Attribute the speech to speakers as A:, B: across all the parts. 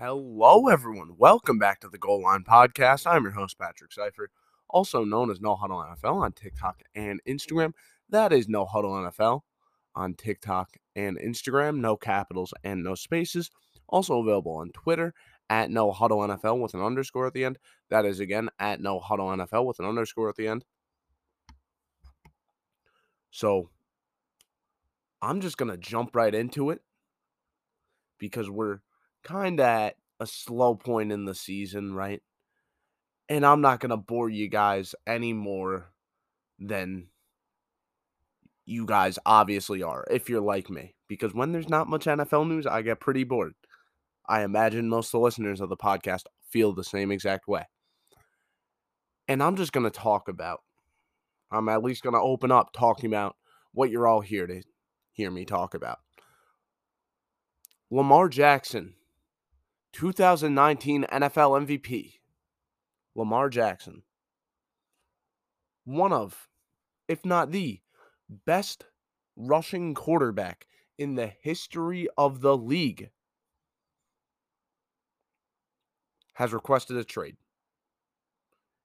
A: Hello, everyone. Welcome back to the Goal Line Podcast. I'm your host, Patrick Seifert, also known as No Huddle NFL on TikTok and Instagram. That is No Huddle NFL on TikTok and Instagram. No capitals and no spaces. Also available on Twitter at No Huddle NFL with an underscore at the end. That is again at No Huddle NFL with an underscore at the end. So I'm just going to jump right into it because we're kind of at a slow point in the season, right? And I'm not going to bore you guys any more than you guys obviously are, if you're like me. Because when there's not much NFL news, I get pretty bored. I imagine most of the listeners of the podcast feel the same exact way. And I'm just going to talk about, I'm at least going to open up talking about what you're all here to hear me talk about. Lamar Jackson 2019 NFL MVP, Lamar Jackson. One of, if not the best rushing quarterback in the history of the league, has requested a trade.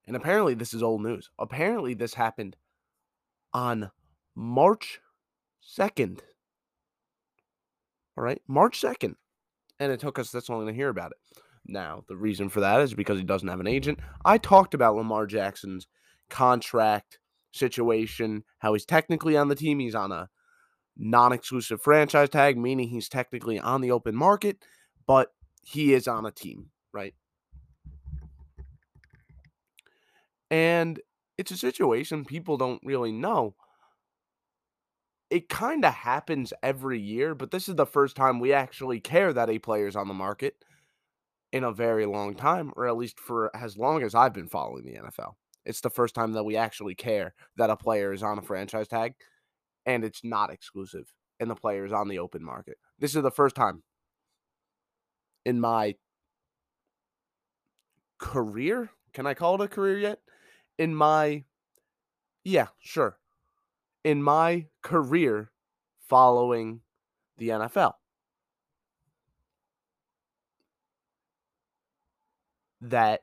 A: And apparently, this is old news. Apparently, this happened on March 2nd. All right, March 2nd and it took us this long to hear about it. Now, the reason for that is because he doesn't have an agent. I talked about Lamar Jackson's contract situation, how he's technically on the team. He's on a non exclusive franchise tag, meaning he's technically on the open market, but he is on a team, right? And it's a situation people don't really know it kind of happens every year, but this is the first time we actually care that a player's on the market in a very long time, or at least for as long as I've been following the NFL. It's the first time that we actually care that a player is on a franchise tag and it's not exclusive and the player is on the open market. This is the first time in my career. Can I call it a career yet? In my, yeah, sure in my career following the NFL. That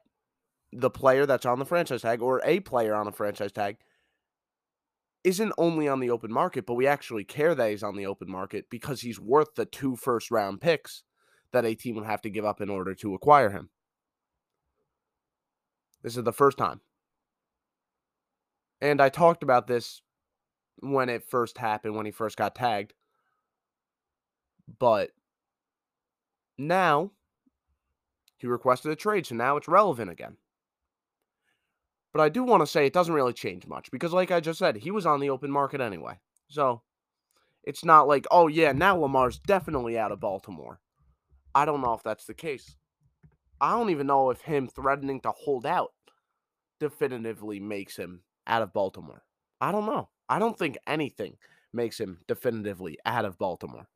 A: the player that's on the franchise tag or a player on a franchise tag isn't only on the open market, but we actually care that he's on the open market because he's worth the two first round picks that a team would have to give up in order to acquire him. This is the first time. And I talked about this when it first happened, when he first got tagged. But now he requested a trade, so now it's relevant again. But I do want to say it doesn't really change much because, like I just said, he was on the open market anyway. So it's not like, oh, yeah, now Lamar's definitely out of Baltimore. I don't know if that's the case. I don't even know if him threatening to hold out definitively makes him out of Baltimore. I don't know. I don't think anything makes him definitively out of Baltimore.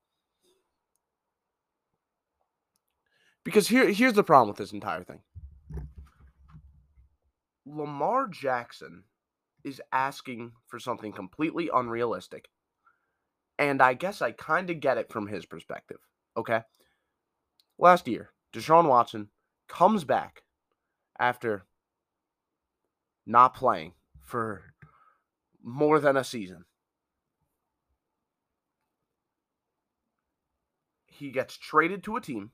A: Because here, here's the problem with this entire thing Lamar Jackson is asking for something completely unrealistic. And I guess I kind of get it from his perspective. Okay. Last year, Deshaun Watson comes back after not playing for more than a season. He gets traded to a team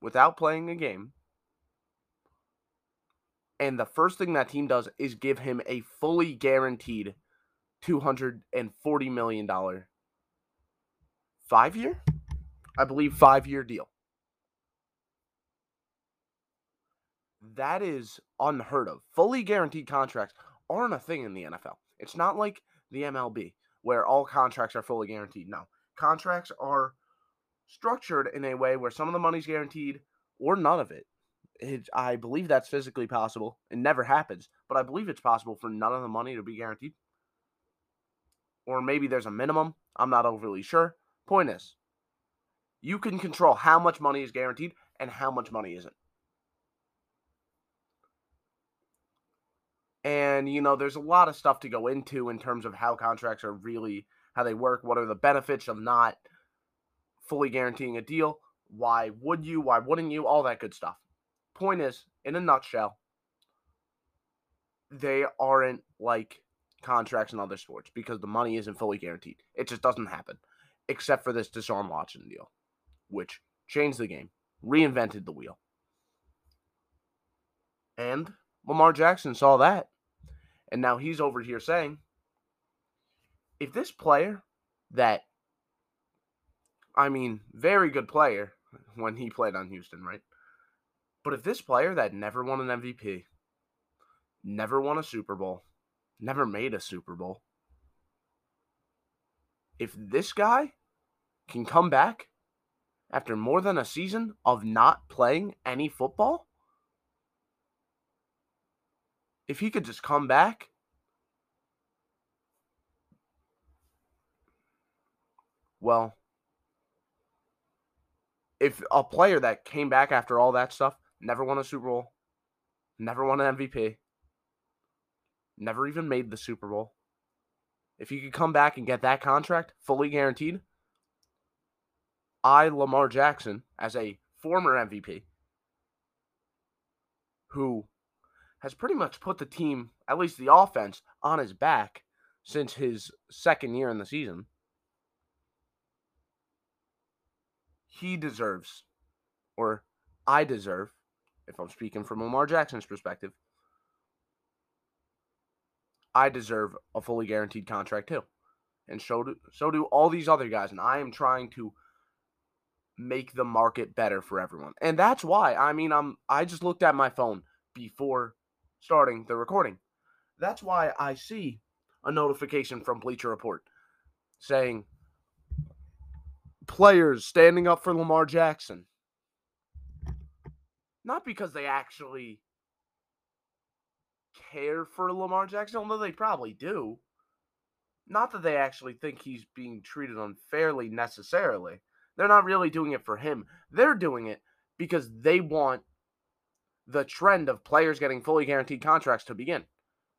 A: without playing a game. And the first thing that team does is give him a fully guaranteed $240 million five year, I believe, five year deal. That is unheard of. Fully guaranteed contracts aren't a thing in the NFL. It's not like the MLB where all contracts are fully guaranteed. No, contracts are structured in a way where some of the money's guaranteed or none of it. it. I believe that's physically possible. It never happens, but I believe it's possible for none of the money to be guaranteed. Or maybe there's a minimum. I'm not overly sure. Point is, you can control how much money is guaranteed and how much money isn't. And, you know, there's a lot of stuff to go into in terms of how contracts are really, how they work, what are the benefits of not fully guaranteeing a deal. Why would you? Why wouldn't you? All that good stuff. Point is, in a nutshell, they aren't like contracts in other sports because the money isn't fully guaranteed. It just doesn't happen, except for this Deshaun Watson deal, which changed the game, reinvented the wheel. And Lamar Jackson saw that. And now he's over here saying, if this player that, I mean, very good player when he played on Houston, right? But if this player that never won an MVP, never won a Super Bowl, never made a Super Bowl, if this guy can come back after more than a season of not playing any football, if he could just come back well if a player that came back after all that stuff never won a Super Bowl, never won an MVP, never even made the Super Bowl. If he could come back and get that contract fully guaranteed, I, Lamar Jackson, as a former MVP, who has pretty much put the team, at least the offense, on his back since his second year in the season. He deserves, or I deserve, if I'm speaking from Lamar Jackson's perspective, I deserve a fully guaranteed contract too. And so do, so do all these other guys. And I am trying to make the market better for everyone. And that's why, I mean, I'm I just looked at my phone before starting the recording. That's why I see a notification from Bleacher Report saying players standing up for Lamar Jackson. Not because they actually care for Lamar Jackson, although they probably do. Not that they actually think he's being treated unfairly necessarily. They're not really doing it for him. They're doing it because they want the trend of players getting fully guaranteed contracts to begin.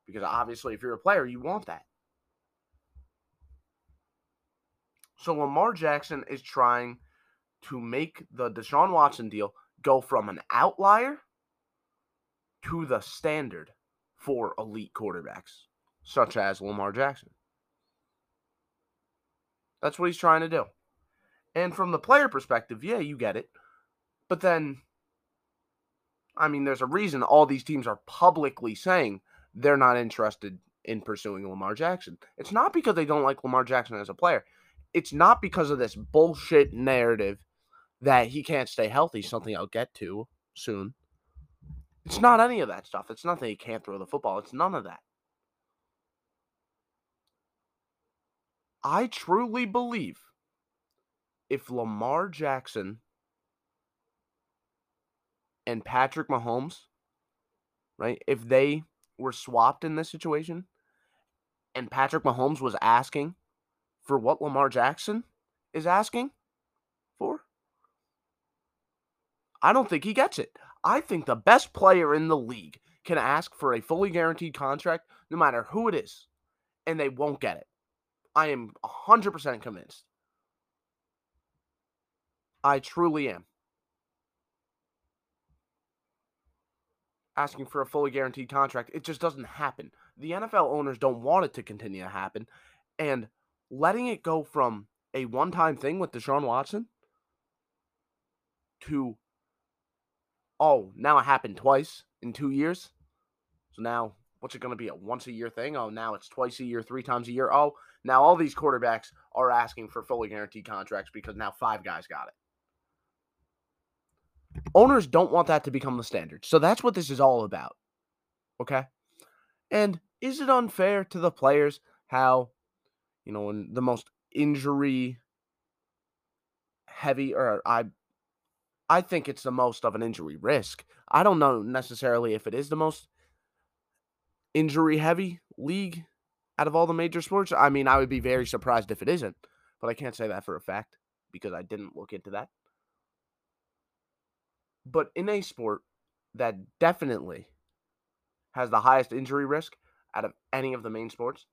A: Because obviously, if you're a player, you want that. So Lamar Jackson is trying to make the Deshaun Watson deal go from an outlier to the standard for elite quarterbacks, such as Lamar Jackson. That's what he's trying to do. And from the player perspective, yeah, you get it. But then I mean, there's a reason all these teams are publicly saying they're not interested in pursuing Lamar Jackson. It's not because they don't like Lamar Jackson as a player. It's not because of this bullshit narrative that he can't stay healthy, something I'll get to soon. It's not any of that stuff. It's not that he can't throw the football. It's none of that. I truly believe if Lamar Jackson and Patrick Mahomes, right? If they were swapped in this situation and Patrick Mahomes was asking for what Lamar Jackson is asking for, I don't think he gets it. I think the best player in the league can ask for a fully guaranteed contract no matter who it is, and they won't get it. I am 100% convinced. I truly am. Asking for a fully guaranteed contract. It just doesn't happen. The NFL owners don't want it to continue to happen. And letting it go from a one time thing with Deshaun Watson to, oh, now it happened twice in two years. So now, what's it going to be? A once a year thing? Oh, now it's twice a year, three times a year. Oh, now all these quarterbacks are asking for fully guaranteed contracts because now five guys got it. Owners don't want that to become the standard. So that's what this is all about. Okay? And is it unfair to the players how, you know, in the most injury heavy or I I think it's the most of an injury risk. I don't know necessarily if it is the most injury heavy league out of all the major sports. I mean, I would be very surprised if it isn't, but I can't say that for a fact because I didn't look into that. But in a sport that definitely has the highest injury risk out of any of the main sports,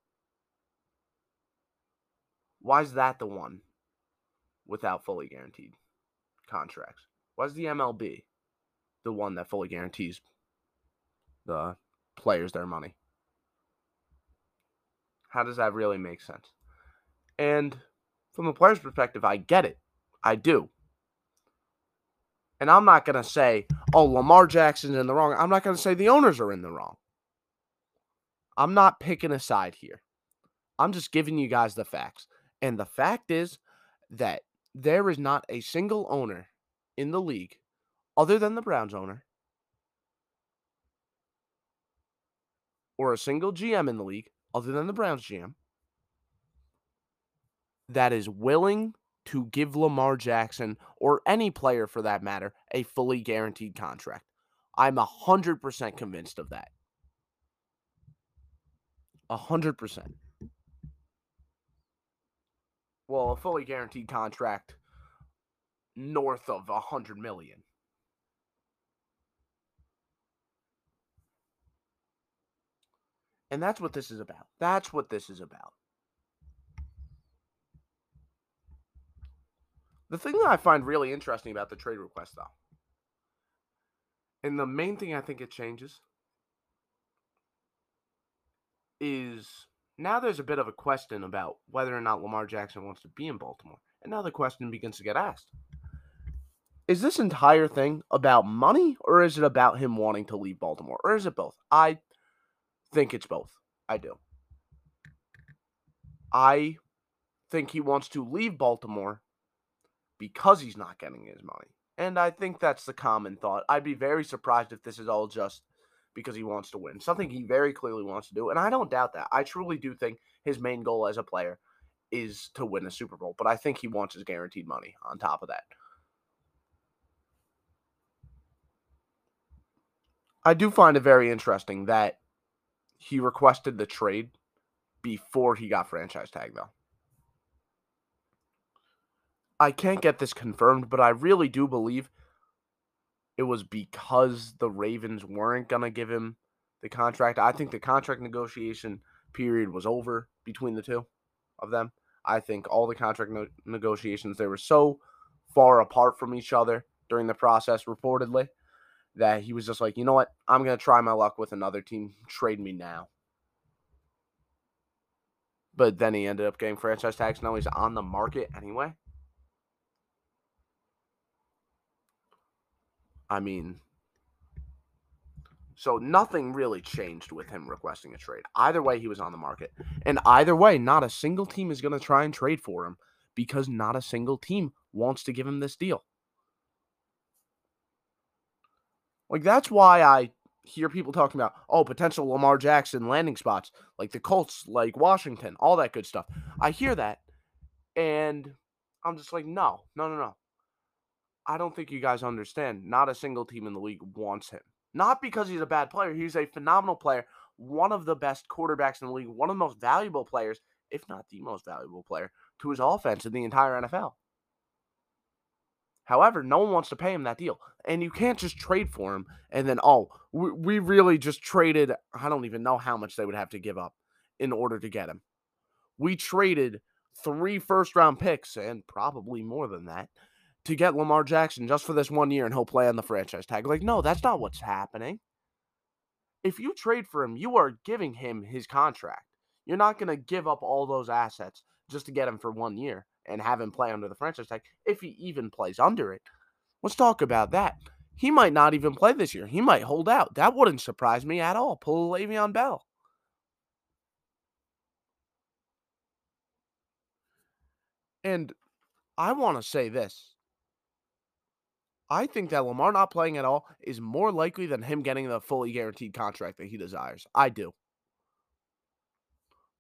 A: why is that the one without fully guaranteed contracts? Why is the MLB the one that fully guarantees the players their money? How does that really make sense? And from the player's perspective, I get it. I do. And I'm not going to say, oh, Lamar Jackson's in the wrong. I'm not going to say the owners are in the wrong. I'm not picking a side here. I'm just giving you guys the facts. And the fact is that there is not a single owner in the league other than the Browns owner or a single GM in the league other than the Browns GM that is willing to give Lamar Jackson or any player for that matter a fully guaranteed contract. I'm 100% convinced of that. 100%. Well, a fully guaranteed contract north of 100 million. And that's what this is about. That's what this is about. The thing that I find really interesting about the trade request, though, and the main thing I think it changes is now there's a bit of a question about whether or not Lamar Jackson wants to be in Baltimore. And now the question begins to get asked Is this entire thing about money, or is it about him wanting to leave Baltimore, or is it both? I think it's both. I do. I think he wants to leave Baltimore because he's not getting his money. And I think that's the common thought. I'd be very surprised if this is all just because he wants to win, something he very clearly wants to do. And I don't doubt that. I truly do think his main goal as a player is to win a Super Bowl, but I think he wants his guaranteed money on top of that. I do find it very interesting that he requested the trade before he got franchise tag, though. I can't get this confirmed, but I really do believe it was because the Ravens weren't going to give him the contract. I think the contract negotiation period was over between the two of them. I think all the contract no- negotiations they were so far apart from each other during the process reportedly that he was just like, "You know what? I'm going to try my luck with another team. Trade me now." But then he ended up getting franchise tags. Now he's on the market anyway. I mean, so nothing really changed with him requesting a trade. Either way, he was on the market. And either way, not a single team is going to try and trade for him because not a single team wants to give him this deal. Like, that's why I hear people talking about, oh, potential Lamar Jackson landing spots, like the Colts, like Washington, all that good stuff. I hear that. And I'm just like, no, no, no, no. I don't think you guys understand. Not a single team in the league wants him. Not because he's a bad player. He's a phenomenal player, one of the best quarterbacks in the league, one of the most valuable players, if not the most valuable player, to his offense in the entire NFL. However, no one wants to pay him that deal. And you can't just trade for him and then, oh, we, we really just traded. I don't even know how much they would have to give up in order to get him. We traded three first round picks and probably more than that to get Lamar Jackson just for this one year and he'll play on the franchise tag. Like, no, that's not what's happening. If you trade for him, you are giving him his contract. You're not going to give up all those assets just to get him for one year and have him play under the franchise tag if he even plays under it. Let's talk about that. He might not even play this year. He might hold out. That wouldn't surprise me at all. Pull Le'Veon Bell. And I want to say this. I think that Lamar not playing at all is more likely than him getting the fully guaranteed contract that he desires. I do.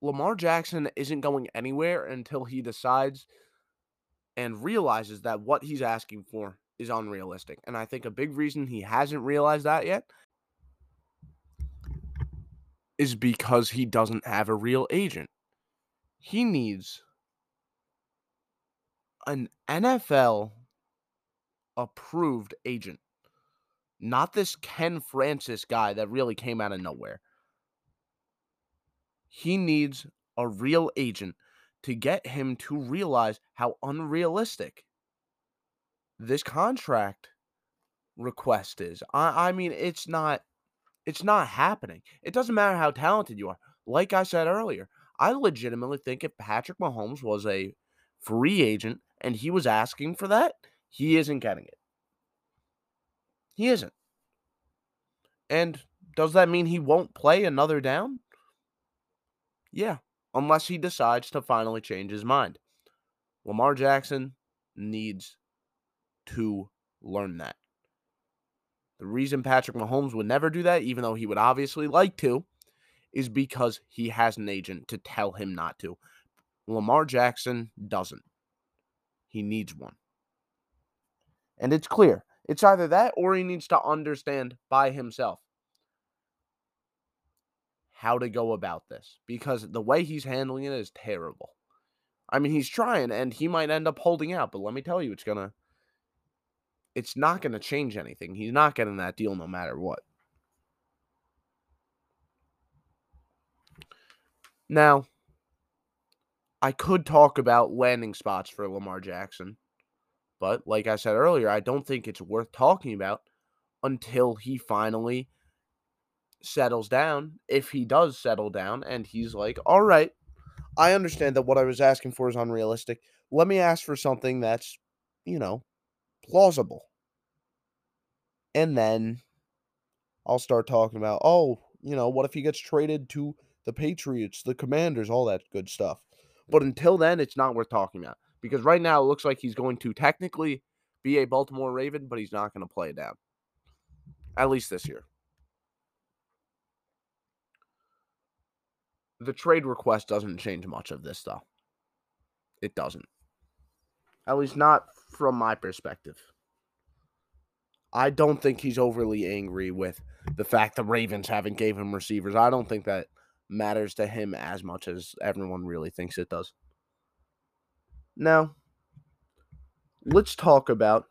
A: Lamar Jackson isn't going anywhere until he decides and realizes that what he's asking for is unrealistic. And I think a big reason he hasn't realized that yet is because he doesn't have a real agent. He needs an NFL approved agent, not this Ken Francis guy that really came out of nowhere. He needs a real agent to get him to realize how unrealistic this contract request is. I, I mean, it's not it's not happening. It doesn't matter how talented you are. Like I said earlier, I legitimately think if Patrick Mahomes was a free agent and he was asking for that, he isn't getting it. He isn't. And does that mean he won't play another down? Yeah, unless he decides to finally change his mind. Lamar Jackson needs to learn that. The reason Patrick Mahomes would never do that, even though he would obviously like to, is because he has an agent to tell him not to. Lamar Jackson doesn't. He needs one. And it's clear. It's either that or he needs to understand by himself how to go about this because the way he's handling it is terrible. I mean, he's trying and he might end up holding out, but let me tell you, it's going to it's not going to change anything. He's not getting that deal no matter what. Now, I could talk about landing spots for Lamar Jackson, but like I said earlier, I don't think it's worth talking about until he finally settles down. If he does settle down and he's like, all right, I understand that what I was asking for is unrealistic. Let me ask for something that's, you know, plausible. And then I'll start talking about, oh, you know, what if he gets traded to the Patriots, the Commanders, all that good stuff. But mm-hmm. until then, it's not worth talking about because right now it looks like he's going to technically be a Baltimore Raven, but he's not going to play down. At least this year. The trade request doesn't change much of this, though. It doesn't. At least not from my perspective. I don't think he's overly angry with the fact the Ravens haven't gave him receivers. I don't think that matters to him as much as everyone really thinks it does. Now, let's talk about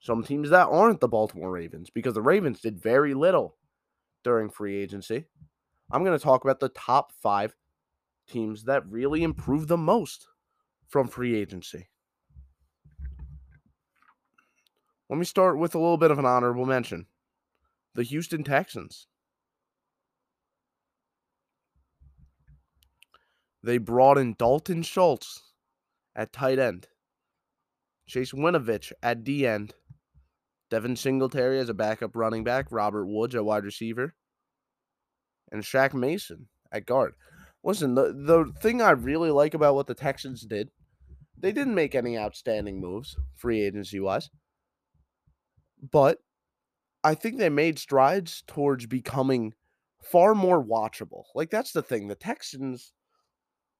A: some teams that aren't the Baltimore Ravens because the Ravens did very little during free agency. I'm going to talk about the top five teams that really improved the most from free agency. Let me start with a little bit of an honorable mention the Houston Texans. They brought in Dalton Schultz at tight end, Chase Winovich at D end, Devin Singletary as a backup running back, Robert Woods at wide receiver, and Shaq Mason at guard. Listen, the, the thing I really like about what the Texans did, they didn't make any outstanding moves free agency wise but I think they made strides towards becoming far more watchable. Like that's the thing. The Texans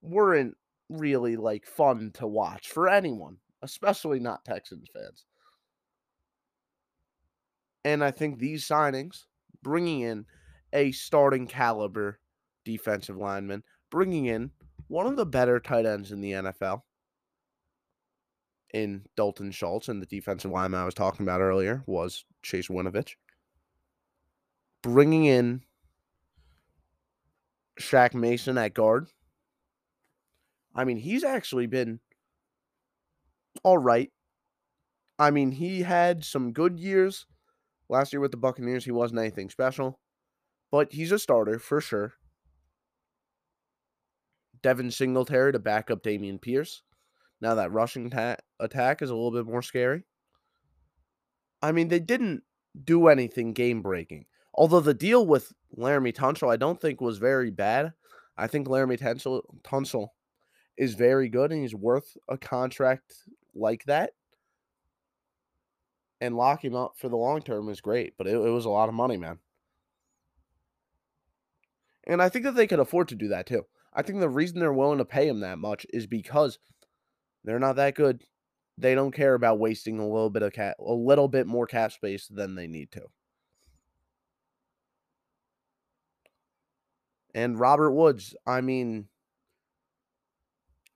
A: weren't really like fun to watch for anyone, especially not Texans fans. And I think these signings, bringing in a starting caliber defensive lineman, bringing in one of the better tight ends in the NFL, in Dalton Schultz and the defensive lineman I was talking about earlier was Chase Winovich. Bringing in Shaq Mason at guard. I mean, he's actually been all right. I mean, he had some good years last year with the Buccaneers. He wasn't anything special, but he's a starter for sure. Devin Singletary to back up Dameon Pierce. Now that rushing ta- attack is a little bit more scary. I mean, they didn't do anything game breaking. Although the deal with Laremy Tunsil, I don't think was very bad. I think Laremy Tunsil, Tunsil is very good and he's worth a contract like that. And lock him up for the long term is great, but it, it was a lot of money, man. And I think that they could afford to do that too. I think the reason they're willing to pay him that much is because they're not that good. They don't care about wasting a little bit of cat a little bit more cap space than they need to. And Robert Woods, I mean,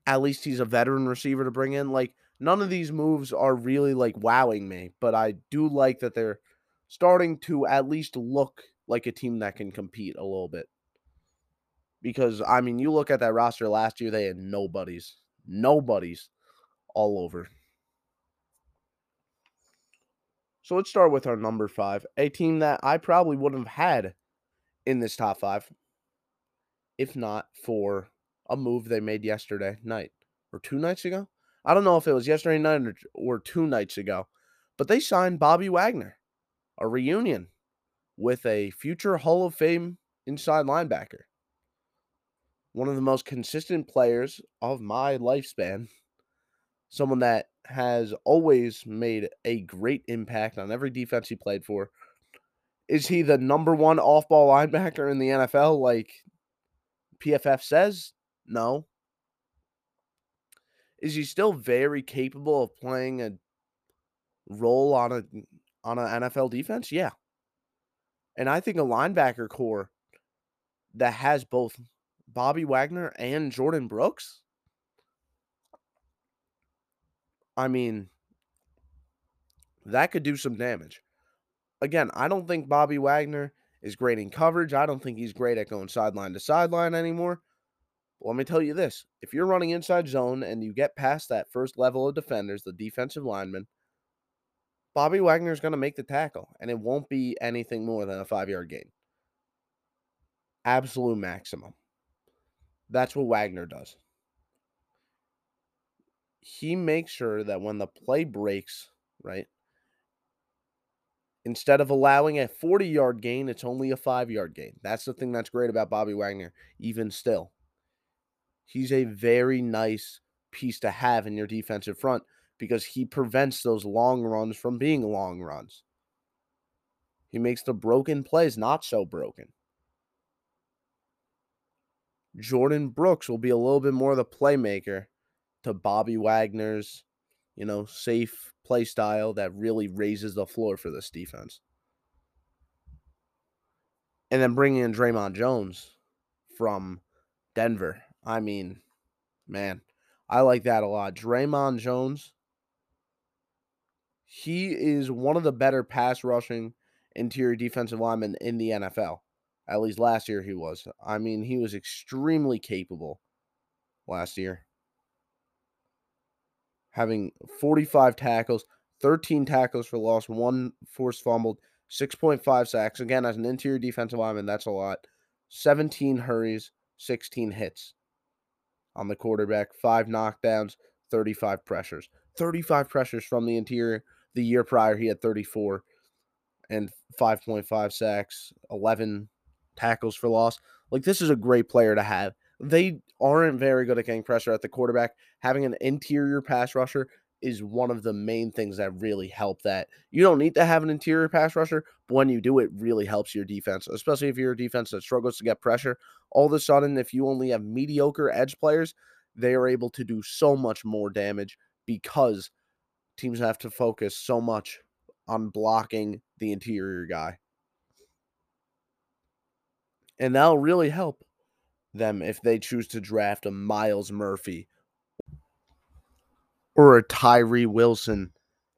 A: at least he's a veteran receiver to bring in. Like none of these moves are really like wowing me, but I do like that they're starting to at least look like a team that can compete a little bit. Because I mean, you look at that roster last year, they had nobodies. Nobodies all over. So let's start with our number five, a team that I probably wouldn't have had in this top five if not for a move they made yesterday night or two nights ago. I don't know if it was yesterday night or, or two nights ago, but they signed Bobby Wagner, a reunion with a future Hall of Fame inside linebacker. One of the most consistent players of my lifespan. Someone that has always made a great impact on every defense he played for. Is he the number one off ball linebacker in the NFL like PFF says? No. Is he still very capable of playing a role on a on an NFL defense? Yeah. And I think a linebacker core that has both Bobby Wagner and Jordyn Brooks. I mean, that could do some damage. Again, I don't think Bobby Wagner is great in coverage. I don't think he's great at going sideline to sideline anymore. Let me tell you this if you're running inside zone and you get past that first level of defenders, the defensive linemen, Bobby Wagner is going to make the tackle, and it won't be anything more than a five yard gain. Absolute maximum. That's what Wagner does. He makes sure that when the play breaks, right, instead of allowing a 40 yard gain, it's only a five yard gain. That's the thing that's great about Bobby Wagner, even still. He's a very nice piece to have in your defensive front because he prevents those long runs from being long runs. He makes the broken plays not so broken. Jordyn Brooks will be a little bit more of the playmaker to Bobby Wagner's, you know, safe play style that really raises the floor for this defense. And then bringing in Dre'Mont Jones from Denver. I mean, man, I like that a lot. Dre'Mont Jones, he is one of the better pass rushing interior defensive linemen in the NFL. At least last year he was. I mean, he was extremely capable last year having 45 tackles, 13 tackles for loss, one forced fumbled, 6.5 sacks. Again, as an interior defensive lineman, that's a lot. 17 hurries, 16 hits on the quarterback, five knockdowns, 35 pressures. 35 pressures from the interior. The year prior, he had 34 and 5.5 sacks, 11 tackles for loss. Like, this is a great player to have they aren't very good at getting pressure at the quarterback. Having an interior pass rusher is one of the main things that really help that. You don't need to have an interior pass rusher, but when you do, it really helps your defense, especially if you're a defense that struggles to get pressure. All of a sudden, if you only have mediocre edge players, they are able to do so much more damage because teams have to focus so much on blocking the interior guy. And that'll really help them if they choose to draft a Myles Murphy or a Tyree Wilson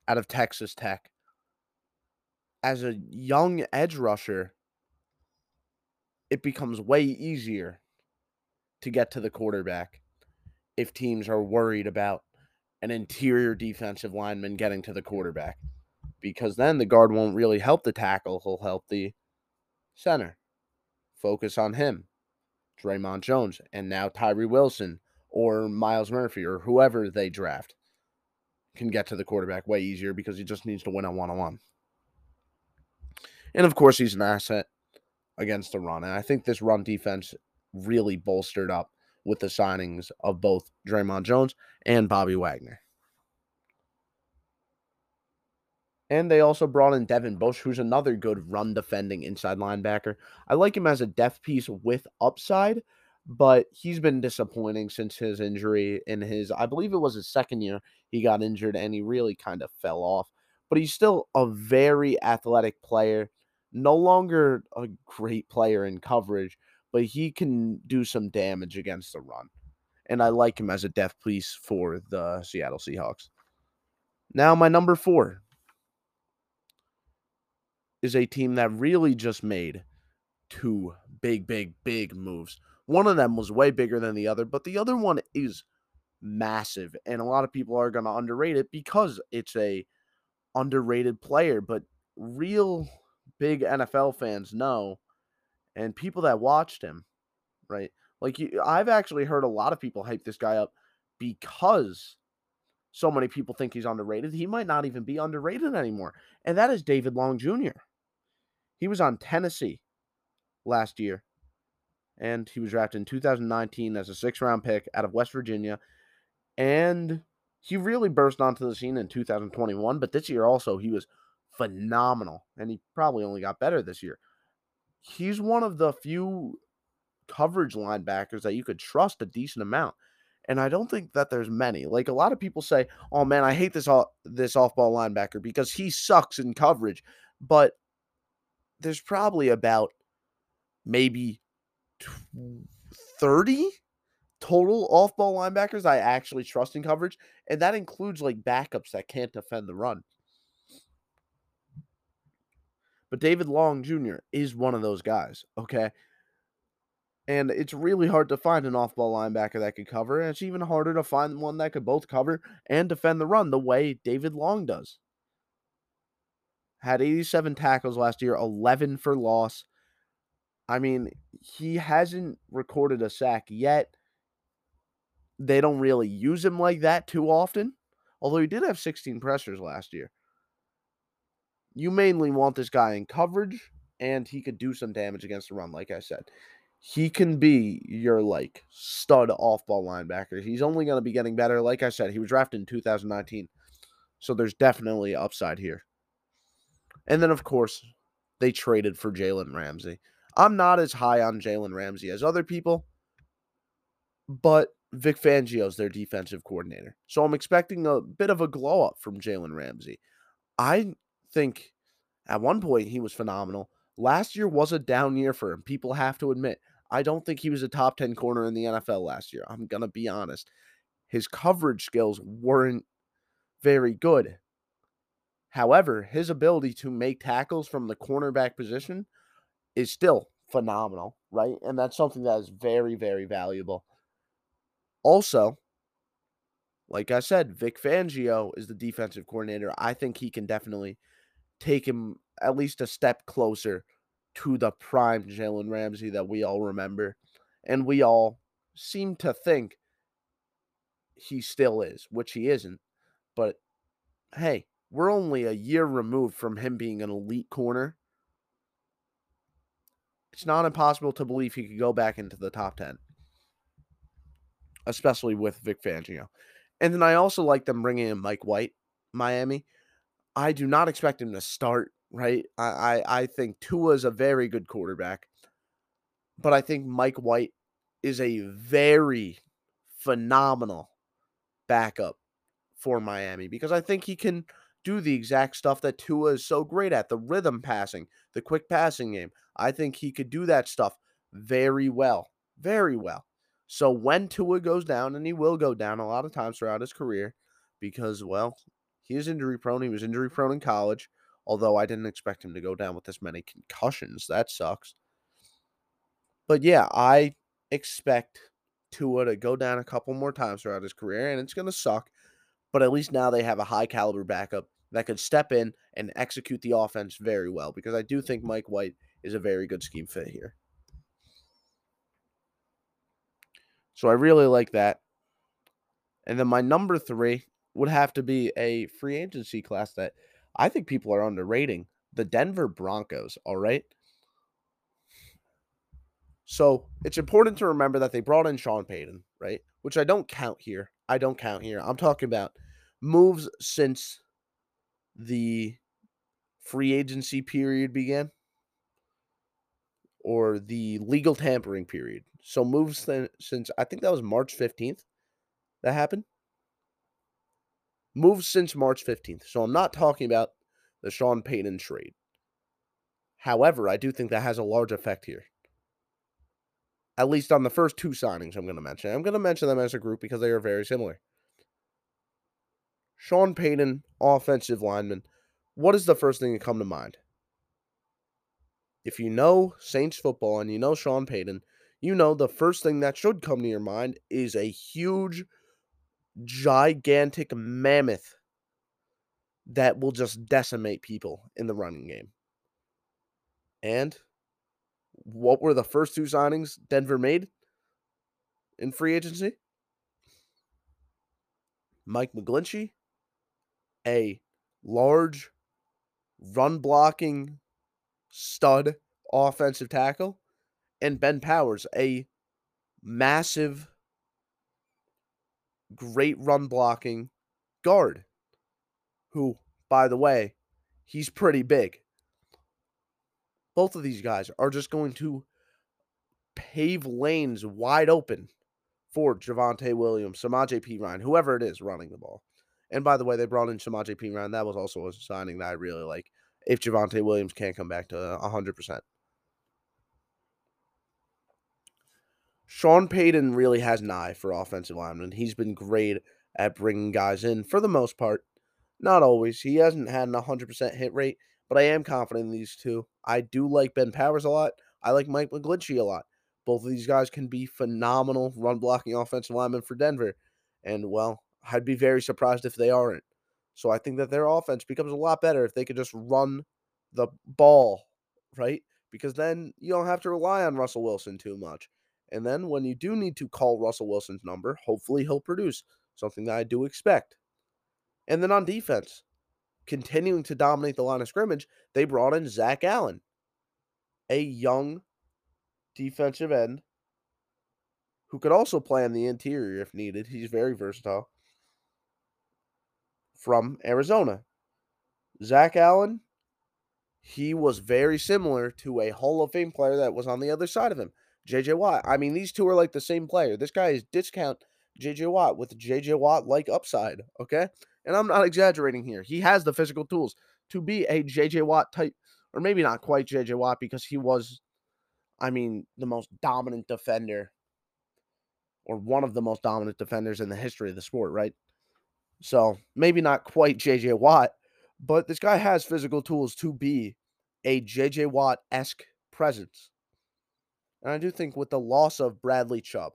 A: out of Texas Tech. As a young edge rusher, it becomes way easier to get to the quarterback if teams are worried about an interior defensive lineman getting to the quarterback. Because then the guard won't really help the tackle, he'll help the center. Focus on him. Dre'Mont Jones, and now Tyree Wilson or Myles Murphy or whoever they draft can get to the quarterback way easier because he just needs to win on one on one. And of course, he's an asset against the run. And I think this run defense really bolstered up with the signings of both Dre'Mont Jones and Bobby Wagner. And they also brought in Devin Bush, who's another good run defending inside linebacker. I like him as a depth piece with upside, but he's been disappointing since his injury in his, I believe it was his second year. He got injured and he really kind of fell off. But he's still a very athletic player, no longer a great player in coverage, but he can do some damage against the run. And I like him as a depth piece for the Seattle Seahawks. Now, my number four, is a team that really just made two big, big, big moves. One of them was way bigger than the other, but the other one is massive. And a lot of people are going to underrate it because it's a underrated player, but real big NFL fans know, and people that watched him, right? Like you, I've actually heard a lot of people hype this guy up because so many people think he's underrated. He might not even be underrated anymore. And that is David Long Jr. He was on Tennessee last year, and he was drafted in 2019 as a six round pick out of West Virginia. And he really burst onto the scene in 2021, but this year also he was phenomenal, and he probably only got better this year. He's one of the few coverage linebackers that you could trust a decent amount. And I don't think that there's many. Like a lot of people say, "Oh man, I hate this off this off-ball linebacker because he sucks in coverage." But there's probably about maybe 30 total off-ball linebackers I actually trust in coverage, and that includes like backups that can't defend the run. But David Long Jr. is one of those guys, okay? And it's really hard to find an off ball linebacker that could cover. And it's even harder to find one that could both cover and defend the run the way David Long does. Had 87 tackles last year, 11 for loss. I mean, he hasn't recorded a sack yet. They don't really use him like that too often, although he did have 16 pressures last year. You mainly want this guy in coverage, and he could do some damage against the run, like I said he can be your like stud off ball linebacker. He's only going to be getting better. Like I said, he was drafted in 2019. So there's definitely upside here. And then, of course, they traded for Jalen Ramsey. I'm not as high on Jalen Ramsey as other people, but Vic Fangio is their defensive coordinator. So I'm expecting a bit of a glow up from Jalen Ramsey. I think at one point he was phenomenal. Last year was a down year for him. People have to admit. I don't think he was a top 10 corner in the NFL last year. I'm going to be honest. His coverage skills weren't very good. However, his ability to make tackles from the cornerback position is still phenomenal, right? And that's something that is very, very valuable. Also, like I said, Vic Fangio is the defensive coordinator. I think he can definitely take him at least a step closer to the prime Jalen Ramsey that we all remember. And we all seem to think he still is, which he isn't. But hey, we're only a year removed from him being an elite corner. It's not impossible to believe he could go back into the top 10, especially with Vic Fangio. And then I also like them bringing in Mike White, Miami. I do not expect him to start right? I, I, I think Tua is a very good quarterback, but I think Mike White is a very phenomenal backup for Miami because I think he can do the exact stuff that Tua is so great at the rhythm passing, the quick passing game. I think he could do that stuff very well, very well. So when Tua goes down, and he will go down a lot of times throughout his career because, well, he is injury prone. He was injury prone in college. Although I didn't expect him to go down with this many concussions. That sucks. But yeah, I expect Tua to go down a couple more times throughout his career, and it's going to suck. But at least now they have a high caliber backup that could step in and execute the offense very well because I do think mm-hmm. Mike White is a very good scheme fit here. So I really like that. And then my number three would have to be a free agency class that I think people are underrating the Denver Broncos, all right? So it's important to remember that they brought in Sean Payton, right? Which I don't count here. I don't count here. I'm talking about moves since the free agency period began or the legal tampering period. So moves th- since I think that was March 15th that happened Moves since March 15th. So I'm not talking about the Sean Payton trade. However, I do think that has a large effect here. At least on the first two signings I'm going to mention. I'm going to mention them as a group because they are very similar. Sean Payton, offensive lineman. What is the first thing that come to mind? If you know Saints football and you know Sean Payton, you know the first thing that should come to your mind is a huge gigantic mammoth that will just decimate people in the running game. And what were the first two signings Denver made in free agency? Mike McGlinchey, a large run blocking stud offensive tackle, and Ben Powers, a massive, great run blocking guard, who, by the way, he's pretty big. Both of these guys are just going to pave lanes wide open for Javonte Williams, Samaje Perine, whoever it is running the ball. And by the way, they brought in Samaje Perine. That was also a signing that I really like. If Javonte Williams can't come back to 100%. Sean Payton really has an eye for offensive linemen. He's been great at bringing guys in for the most part. Not always. He hasn't had an 100% hit rate, but I am confident in these two. I do like Ben Powers a lot. I like Mike McGlinchey a lot. Both of these guys can be phenomenal run blocking offensive linemen for Denver. And, well, I'd be very surprised if they aren't. So I think that their offense becomes a lot better if they could just run the ball, right? Because then you don't have to rely on Russell Wilson too much. And then when you do need to call Russell Wilson's number, hopefully he'll produce something that I do expect. And then on defense, continuing to dominate the line of scrimmage, they brought in Zach Allen, a young defensive end who could also play on the interior if needed. He's very versatile. From Arizona. Zach Allen, he was very similar to a Hall of Fame player that was on the other side of him, JJ Watt. I mean, these two are like the same player. This guy is discount JJ Watt with JJ Watt like upside, okay? And I'm not exaggerating here. He has the physical tools to be a JJ Watt type, or maybe not quite JJ Watt because he was, I mean, the most dominant defender or one of the most dominant defenders in the history of the sport, right? So maybe not quite JJ Watt, but this guy has physical tools to be a JJ Watt esque presence. And I do think with the loss of Bradley Chubb,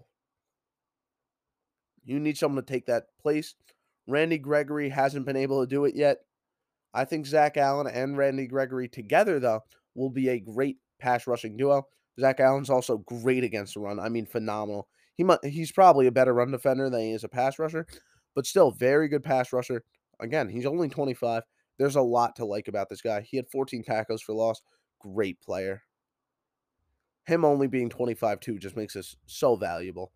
A: you need someone to take that place. Randy Gregory hasn't been able to do it yet. I think Zach Allen and Randy Gregory together, though, will be a great pass rushing duo. Zach Allen's also great against the run. I mean, phenomenal. He he's probably a better run defender than he is a pass rusher, but still very good pass rusher. Again, he's only 25. There's a lot to like about this guy. He had 14 tackles for loss. Great player. Him only being 25 too just makes us so valuable.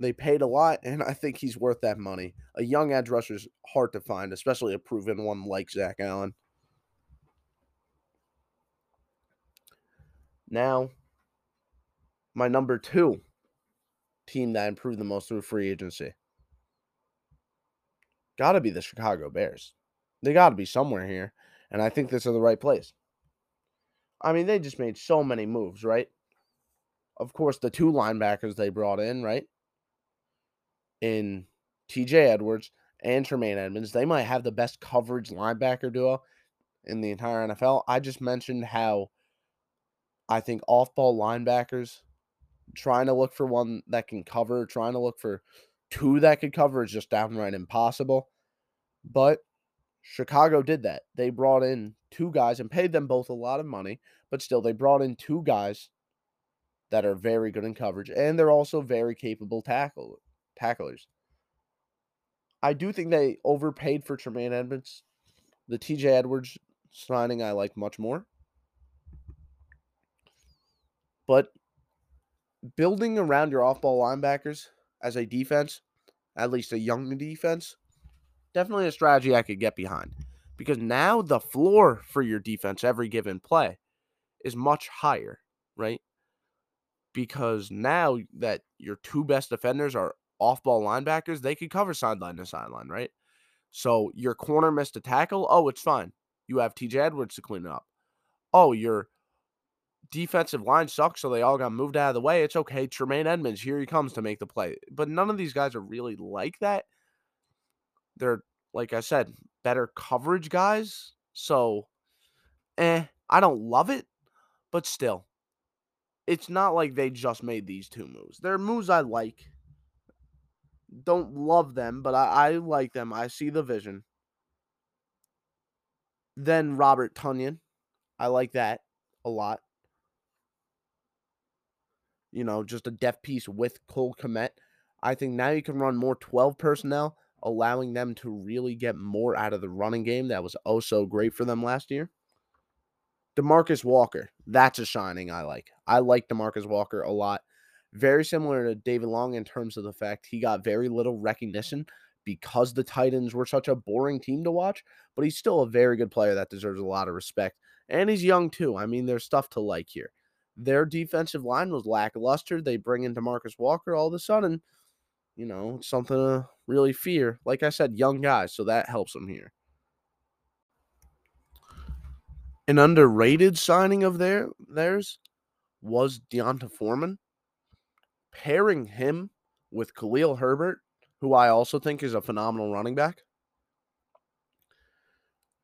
A: They paid a lot, and I think he's worth that money. A young edge rusher is hard to find, especially a proven one like Zach Allen. Now, my number two team that improved the most through free agency. Got to be the Chicago Bears. They got to be somewhere here. And I think this is the right place. I mean, they just made so many moves, right? Of course, the two linebackers they brought in, right? In TJ Edwards and Tremaine Edmunds, They might have the best coverage linebacker duo in the entire NFL. I just mentioned how I think off ball linebackers trying to look for one that can cover, trying to look for two that could cover is just downright impossible. But Chicago did that. They brought in two guys and paid them both a lot of money, but still, they brought in two guys that are very good in coverage, and they're also very capable tackle tacklers. I do think they overpaid for Tremaine Edmunds. The TJ Edwards signing I like much more. But building around your off ball linebackers as a defense, at least a young defense, definitely a strategy I could get behind. Because now the floor for your defense every given play is much higher, right? Because now that your two best defenders are off ball linebackers, they could cover sideline to sideline, right? So your corner missed a tackle. Oh, it's fine. You have TJ Edwards to clean it up. Oh, your defensive line sucks, so they all got moved out of the way. It's okay. Tremaine Edmunds, here he comes to make the play. But none of these guys are really like that. They're, like I said, better coverage guys. So, eh, I don't love it, but still, it's not like they just made these two moves. They're moves I like. Don't love them, but I, I like them. I see the vision. Then Robert Tonyan. I like that a lot. You know, just a depth piece with Cole Kmet. I think now you can run more 12 personnel, allowing them to really get more out of the running game that was oh so great for them last year. Demarcus Walker, that's a shining I like. I like Demarcus Walker a lot. Very similar to David Long in terms of the fact he got very little recognition because the Titans were such a boring team to watch, but he's still a very good player that deserves a lot of respect. And he's young too. I mean, there's stuff to like here. Their defensive line was lackluster. They bring in Demarcus Walker all of a sudden. You know, something to really fear. Like I said, young guys, so that helps them here. An underrated signing of their theirs was D'Onta Foreman. Pairing him with Khalil Herbert, who I also think is a phenomenal running back.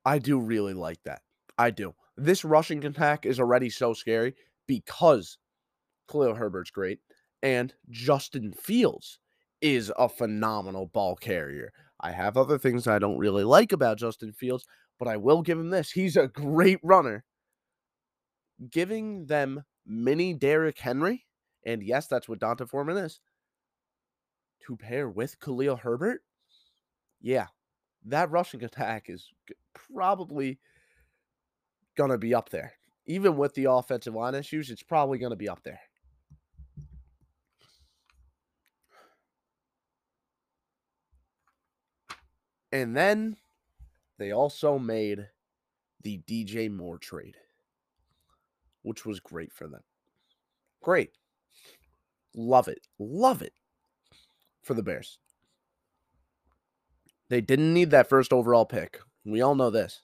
A: I do really like that. I do. This rushing attack is already so scary because Khalil Herbert's great and Justin Fields is a phenomenal ball carrier. I have other things I don't really like about Justin Fields, but I will give him this. He's a great runner. Giving them mini Derrick Henry, and yes, that's what D'Onta Foreman is, to pair with Khalil Herbert, yeah, that rushing attack is probably going to be up there. Even with the offensive line issues, it's probably going to be up there. And then they also made the DJ Moore trade, which was great for them. Great. Love it. Love it for the Bears. They didn't need that first overall pick. We all know this.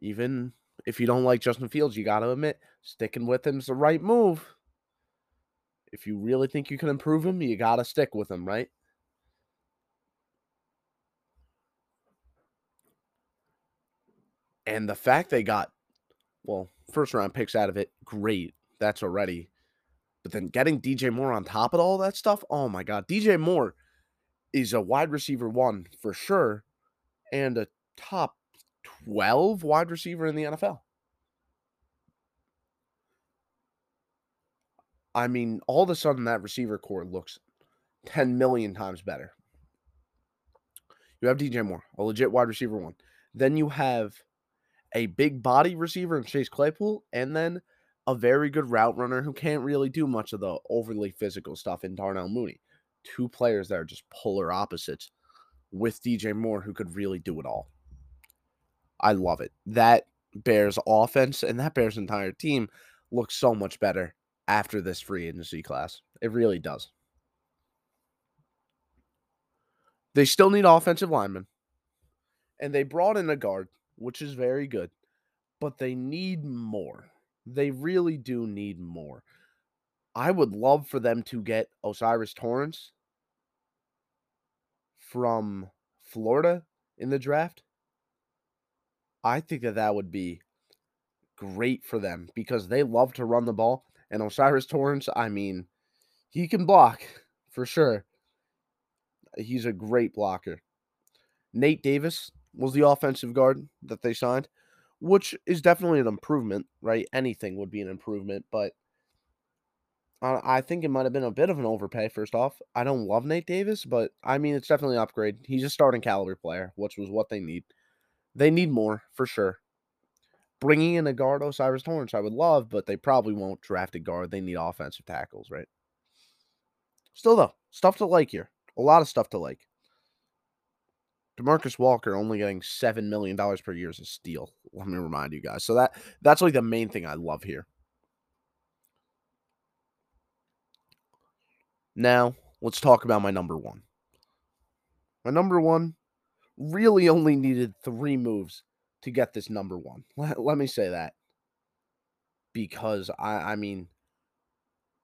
A: Even if you don't like Justin Fields, you got to admit sticking with him's the right move. If you really think you can improve him, you got to stick with him, right? And the fact they got, well, first round picks out of it, great. That's already. But then getting DJ Moore on top of all that stuff, oh my God. DJ Moore is a wide receiver one for sure and a top 12 wide receiver in the NFL. I mean, all of a sudden that receiver corps looks 10 million times better. You have DJ Moore, a legit wide receiver one. Then you have a big body receiver in Chase Claypool, and then a very good route runner who can't really do much of the overly physical stuff in Darnell Mooney. Two players that are just polar opposites with DJ Moore who could really do it all. I love it. That Bears offense and that Bears entire team looks so much better after this free agency class. It really does. They still need offensive linemen. And they brought in a guard which is very good, but they need more. They really do need more. I would love for them to get O'Cyrus Torrence from Florida in the draft. I think that that would be great for them because they love to run the ball. And O'Cyrus Torrence, I mean, he can block for sure. He's a great blocker. Nate Davis, was the offensive guard that they signed, which is definitely an improvement, right? Anything would be an improvement, but I think it might have been a bit of an overpay. First off, I don't love Nate Davis, but I mean it's definitely an upgrade. He's a starting caliber player, which was what they need. They need more for sure. Bringing in a guard, O'Cyrus Torrence, I would love, but they probably won't draft a guard. They need offensive tackles, right? Still though, stuff to like here. A lot of stuff to like. Demarcus Walker only getting seven million dollars per year is a steal. Let me remind you guys. So that that's like the main thing I love here. Now let's talk about my number one. My number one really only needed three moves to get this number one. Let, let me say that because I I mean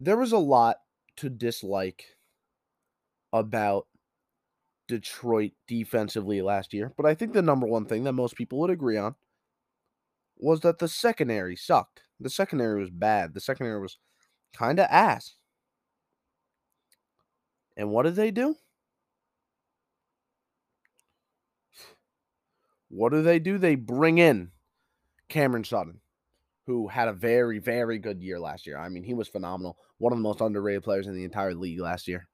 A: there was a lot to dislike about Detroit defensively last year, but I think the number one thing that most people would agree on was that the secondary sucked. The secondary was bad. The secondary was kind of ass. And what did they do? What do they do? They bring in Cameron Sutton, who had a very, very good year last year. I mean, he was phenomenal. One of the most underrated players in the entire league last year.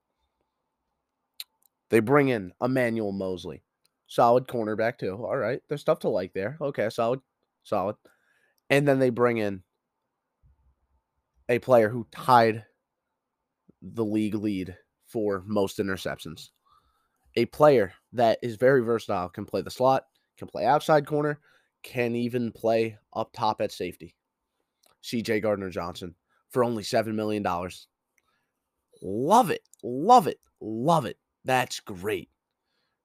A: They bring in Emmanuel Moseley, solid cornerback, too. All right. There's stuff to like there. Okay. Solid. Solid. And then they bring in a player who tied the league lead for most interceptions. A player that is very versatile, can play the slot, can play outside corner, can even play up top at safety. CJ Gardner Johnson for only $7 million. Love it. Love it. Love it. That's great.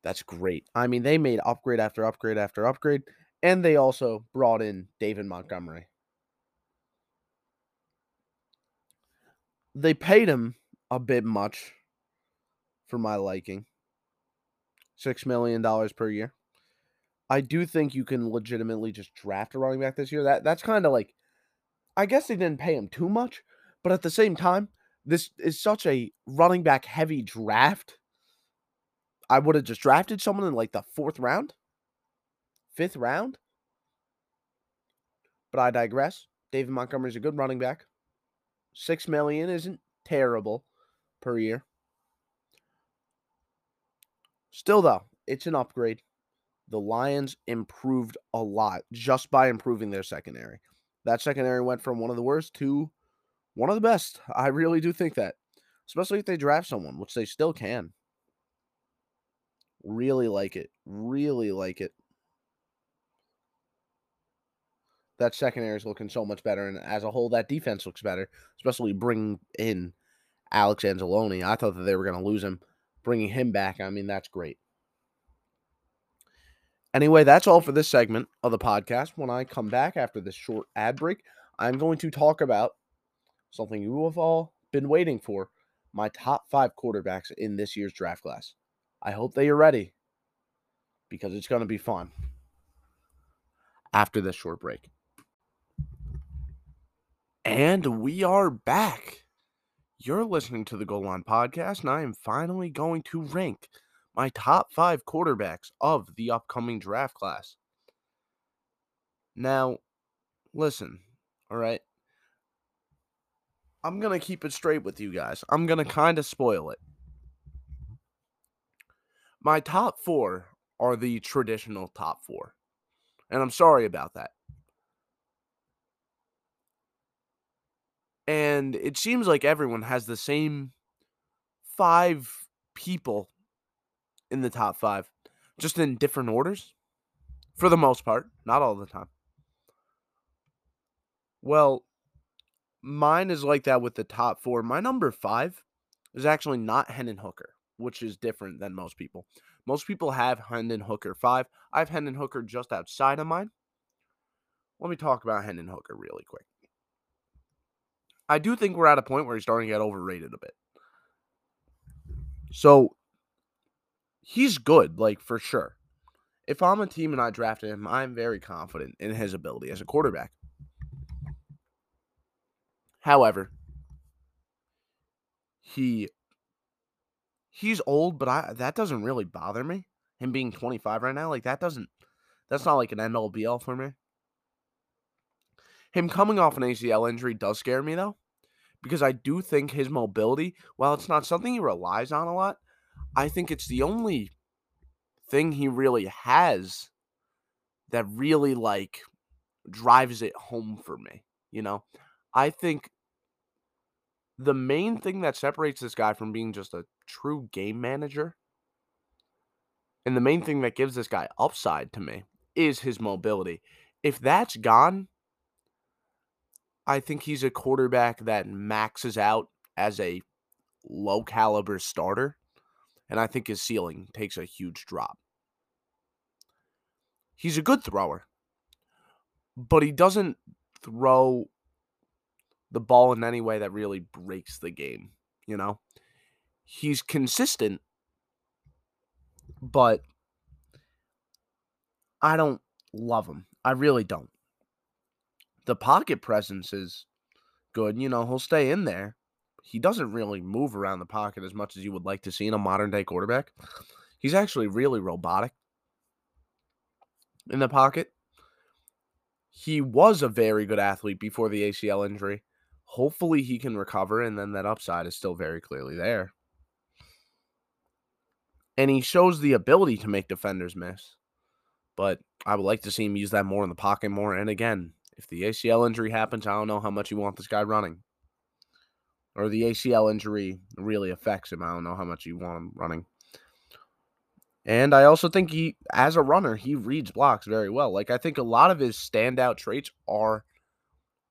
A: That's great. I mean, they made upgrade after upgrade after upgrade, and they also brought in David Montgomery. They paid him a bit much for my liking. $6 million per year. I do think you can legitimately just draft a running back this year. That that's kind of like I guess they didn't pay him too much, but at the same time, this is such a running back heavy draft. I would have just drafted someone in like the fourth round, fifth round. But I digress. David Montgomery is a good running back. Six million isn't terrible per year. Still, though, it's an upgrade. The Lions improved a lot just by improving their secondary. That secondary went from one of the worst to one of the best. I really do think that, especially if they draft someone, which they still can. Really like it. Really like it. That secondary is looking so much better, and as a whole, that defense looks better. Especially bringing in Alex Anzalone. I thought that they were going to lose him. Bringing him back, I mean, that's great. Anyway, that's all for this segment of the podcast. When I come back after this short ad break, I'm going to talk about something you have all been waiting for my top five quarterbacks in this year's draft class. I hope that you're ready because it's going to be fun after this short break. And we are back. You're listening to the Goal Line Podcast, and I am finally going to rank my top five quarterbacks of the upcoming draft class. Now, listen, all right. I'm going to keep it straight with you guys. I'm going to kind of spoil it. My top four are the traditional top four. And I'm sorry about that. And it seems like everyone has the same five people in the top five, just in different orders for the most part, not all the time. Well, mine is like that with the top four. My number five is actually not Hendon Hooker, which is different than most people. Most people have Hendon Hooker five. I have Hendon Hooker just outside of mine. Let me talk about Hendon Hooker really quick. I do think we're at a point where he's starting to get overrated a bit. So he's good, like for sure. If I'm a team and I drafted him, I'm very confident in his ability as a quarterback. However, he he's old, but I that doesn't really bother me. Him being 25 right now, like that doesn't that's not like an end all be all for me. Him coming off an ACL injury does scare me though, because I do think his mobility, while it's not something he relies on a lot, I think it's the only thing he really has that really like drives it home for me. You know, I think the main thing that separates this guy from being just a true game manager and the main thing that gives this guy upside to me is his mobility. If that's gone, I think he's a quarterback that maxes out as a low caliber starter and I think his ceiling takes a huge drop. He's a good thrower, but he doesn't throw the ball in any way that really breaks the game, you know? He's consistent, but I don't love him. I really don't. The pocket presence is good, you know, he'll stay in there, he doesn't really move around the pocket as much as you would like to see in a modern day quarterback. He's actually really robotic. in the pocket. He was a very good athlete before the ACL injury. Hopefully, he can recover, and then that upside is still very clearly there. And he shows the ability to make defenders miss. But I would like to see him use that more in the pocket more. And again, if the ACL injury happens, I don't know how much you want this guy running. Or the ACL injury really affects him. I don't know how much you want him running. And I also think he, as a runner, he reads blocks very well. Like, I think a lot of his standout traits are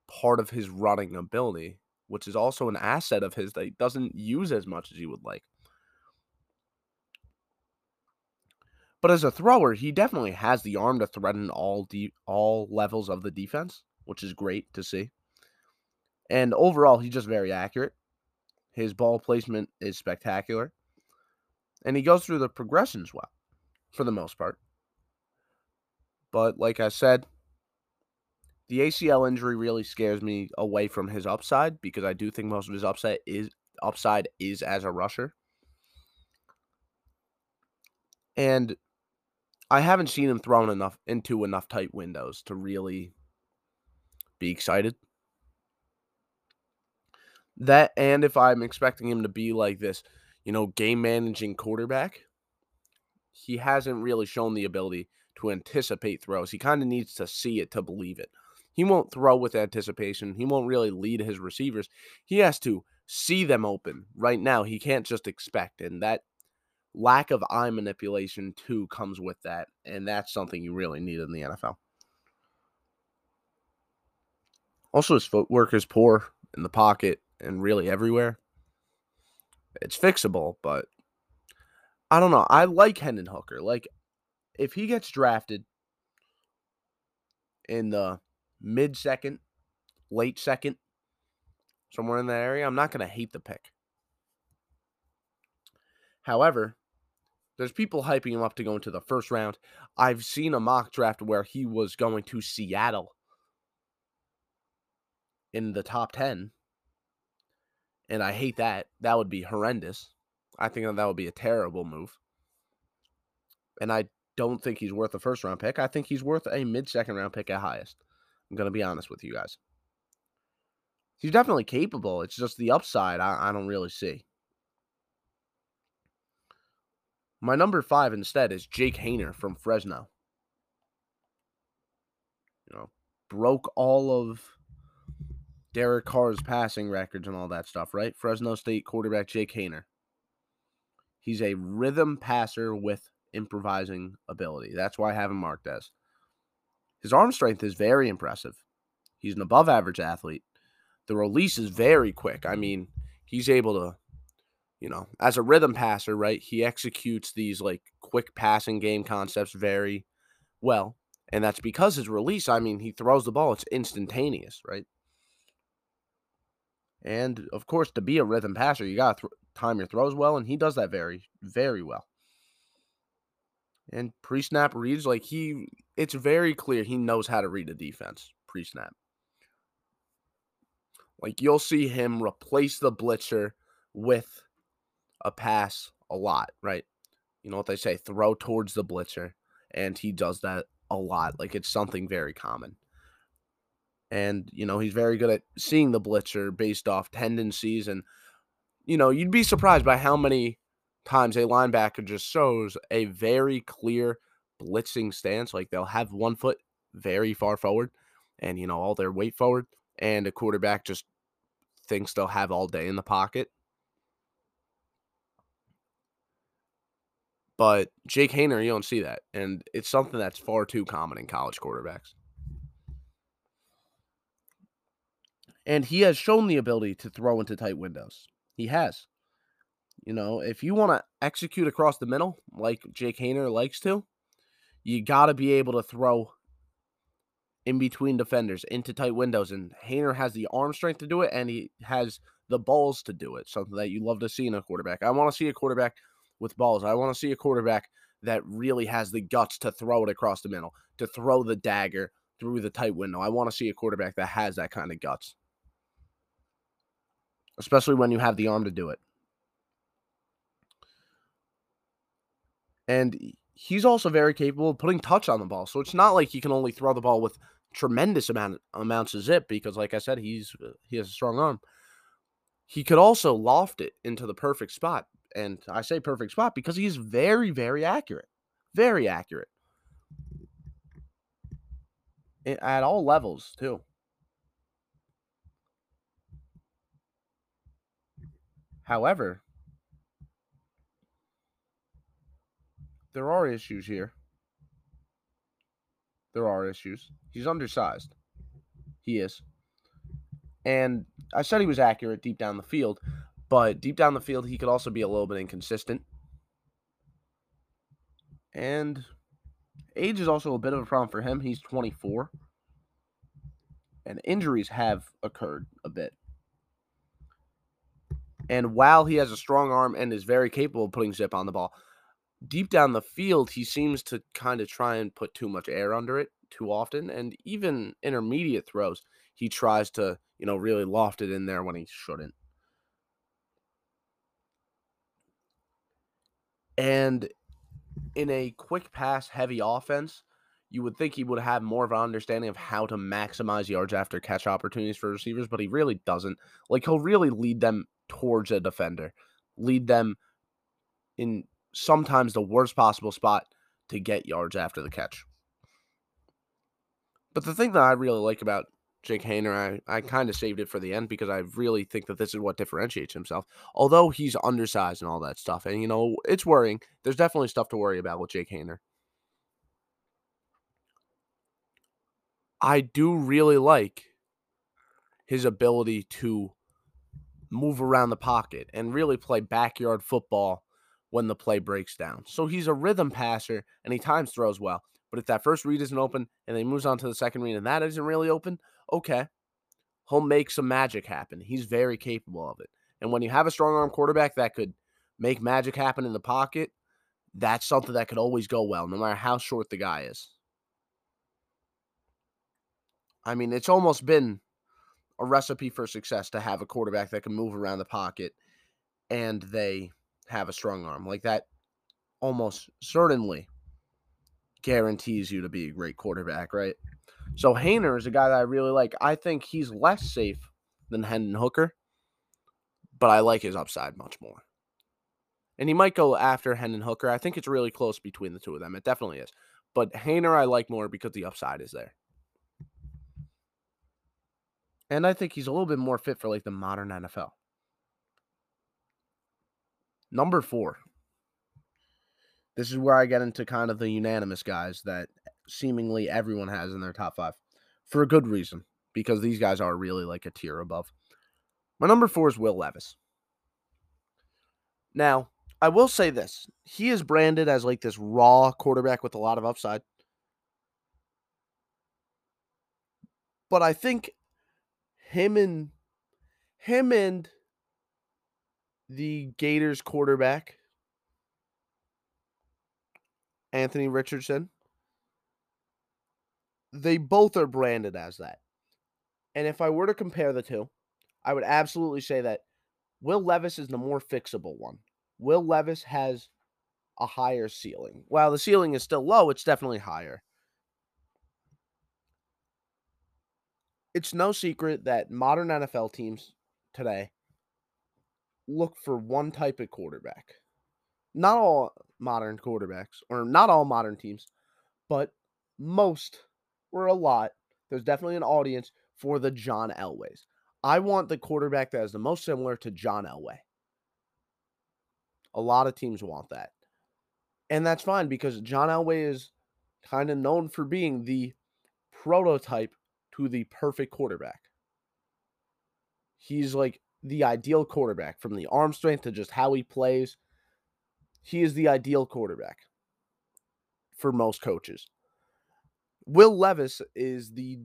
A: part of his running ability, which is also an asset of his that he doesn't use as much as he would like. But as a thrower, he definitely has the arm to threaten all de- all levels of the defense, which is great to see. And overall, he's just very accurate. His ball placement is spectacular. And he goes through the progressions well, for the most part. But like I said, the ACL injury really scares me away from his upside because I do think most of his upside is upside is as a rusher. And I haven't seen him thrown enough into enough tight windows to really be excited. That and if I'm expecting him to be like this, you know, game managing quarterback, he hasn't really shown the ability to anticipate throws. He kind of needs to see it to believe it. He won't throw with anticipation. He won't really lead his receivers. He has to see them open right now. He can't just expect. And that lack of eye manipulation too comes with that, and that's something you really need in the NFL. Also, his footwork is poor in the pocket and really everywhere. It's fixable, but I don't know. I like Hendon Hooker. Like, if he gets drafted in the mid second, late second, somewhere in that area, I'm not going to hate the pick. However, there's people hyping him up to go into the first round. I've seen a mock draft where he was going to Seattle in the top 10. And I hate that. That would be horrendous. I think that would be a terrible move. And I don't think he's worth a first round pick. I think he's worth a mid second round pick at highest. I'm going to be honest with you guys. He's definitely capable. It's just the upside I, I don't really see. My number five instead is Jake Haener from Fresno. You know, broke all of Derek Carr's passing records and all that stuff, right? Fresno State quarterback Jake Haener. He's a rhythm passer with improvising ability. That's why I have him marked as. His arm strength is very impressive. He's an above average athlete. The release is very quick. I mean, he's able to you know, as a rhythm passer, right? He executes these like quick passing game concepts very well. And that's because his release, I mean, he throws the ball, it's instantaneous, right? And of course, to be a rhythm passer, you got to th- time your throws well, and he does that very, very well. And pre snap reads like he, it's very clear he knows how to read a defense pre snap. Like you'll see him replace the blitzer with a pass a lot, right? You know what they say, throw towards the blitzer, and he does that a lot. Like it's something very common. And, you know, he's very good at seeing the blitzer based off tendencies. And, you know, you'd be surprised by how many times a linebacker just shows a very clear blitzing stance. Like they'll have one foot very far forward and, you know, all their weight forward. And a quarterback just thinks they'll have all day in the pocket. But Jake Haener, you don't see that. And it's something that's far too common in college quarterbacks. And he has shown the ability to throw into tight windows. He has. You know, if you want to execute across the middle like Jake Haener likes to, you got to be able to throw in between defenders into tight windows. And Haener has the arm strength to do it, and he has the balls to do it. Something that you love to see in a quarterback. I want to see a quarterback with balls. I want to see a quarterback that really has the guts to throw it across the middle, to throw the dagger through the tight window. I want to see a quarterback that has that kind of guts, especially when you have the arm to do it. And he's also very capable of putting touch on the ball. So it's not like he can only throw the ball with tremendous amount amounts of zip because, like I said, he's uh, he has a strong arm. He could also loft it into the perfect spot, and I say perfect spot because he's very, very accurate, very accurate at all levels too. However, there are issues here. There are issues. He's undersized. He is. And I said he was accurate deep down the field, but deep down the field, he could also be a little bit inconsistent. And age is also a bit of a problem for him. He's 24. And injuries have occurred a bit. And while he has a strong arm and is very capable of putting zip on the ball, deep down the field, he seems to kind of try and put too much air under it too often. And even intermediate throws, he tries to, you know, really loft it in there when he shouldn't. And in a quick pass heavy offense, you would think he would have more of an understanding of how to maximize yards after catch opportunities for receivers, but he really doesn't. Like he'll really lead them towards a defender, lead them in sometimes the worst possible spot to get yards after the catch. But the thing that I really like about Jake Haener, I, I kind of saved it for the end because I really think that this is what differentiates himself. Although he's undersized and all that stuff, and you know, it's worrying. There's definitely stuff to worry about with Jake Haener. I do really like his ability to move around the pocket and really play backyard football when the play breaks down. So he's a rhythm passer and he times throws well. But if that first read isn't open and then he moves on to the second read and that isn't really open, okay. He'll make some magic happen. He's very capable of it. And when you have a strong arm quarterback that could make magic happen in the pocket, that's something that could always go well, no matter how short the guy is. I mean, it's almost been a recipe for success to have a quarterback that can move around the pocket and they have a strong arm. Like that almost certainly guarantees you to be a great quarterback, right? So Haener is a guy that I really like. I think he's less safe than Hendon Hooker, but I like his upside much more. And he might go after Hendon Hooker. I think it's really close between the two of them. It definitely is. But Haener I like more because the upside is there. And I think he's a little bit more fit for like the modern NFL. Number four. This is where I get into kind of the unanimous guys that seemingly everyone has in their top five for a good reason, because these guys are really like a tier above. My number four is Will Levis. Now, I will say this he is branded as like this raw quarterback with a lot of upside. But I think him and him and the Gators quarterback Anthony Richardson they both are branded as that. And if I were to compare the two, I would absolutely say that Will Levis is the more fixable one. Will Levis has a higher ceiling. While the ceiling is still low, it's definitely higher. it's no secret that modern NFL teams today look for one type of quarterback. Not all modern quarterbacks, or not all modern teams, but most or a lot. There's definitely an audience for the John Elways. I want the quarterback that is the most similar to John Elway. A lot of teams want that. And that's fine because John Elway is kind of known for being the prototype to the perfect quarterback. He's like the ideal quarterback from the arm strength to just how he plays. He is the ideal quarterback for most coaches. Will Levis is the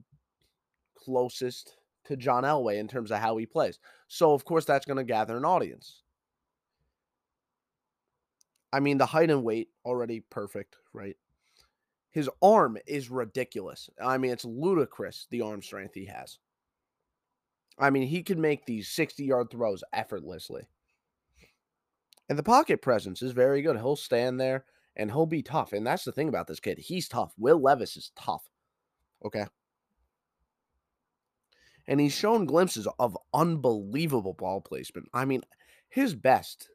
A: closest to John Elway in terms of how he plays. So, of course, that's going to gather an audience. I mean, the height and weight already perfect, right? His arm is ridiculous. I mean, it's ludicrous the arm strength he has. I mean, he can make these 60 yard throws effortlessly. And the pocket presence is very good. He'll stand there and he'll be tough. And that's the thing about this kid. He's tough. Will Levis is tough. Okay. And he's shown glimpses of unbelievable ball placement. I mean, his best,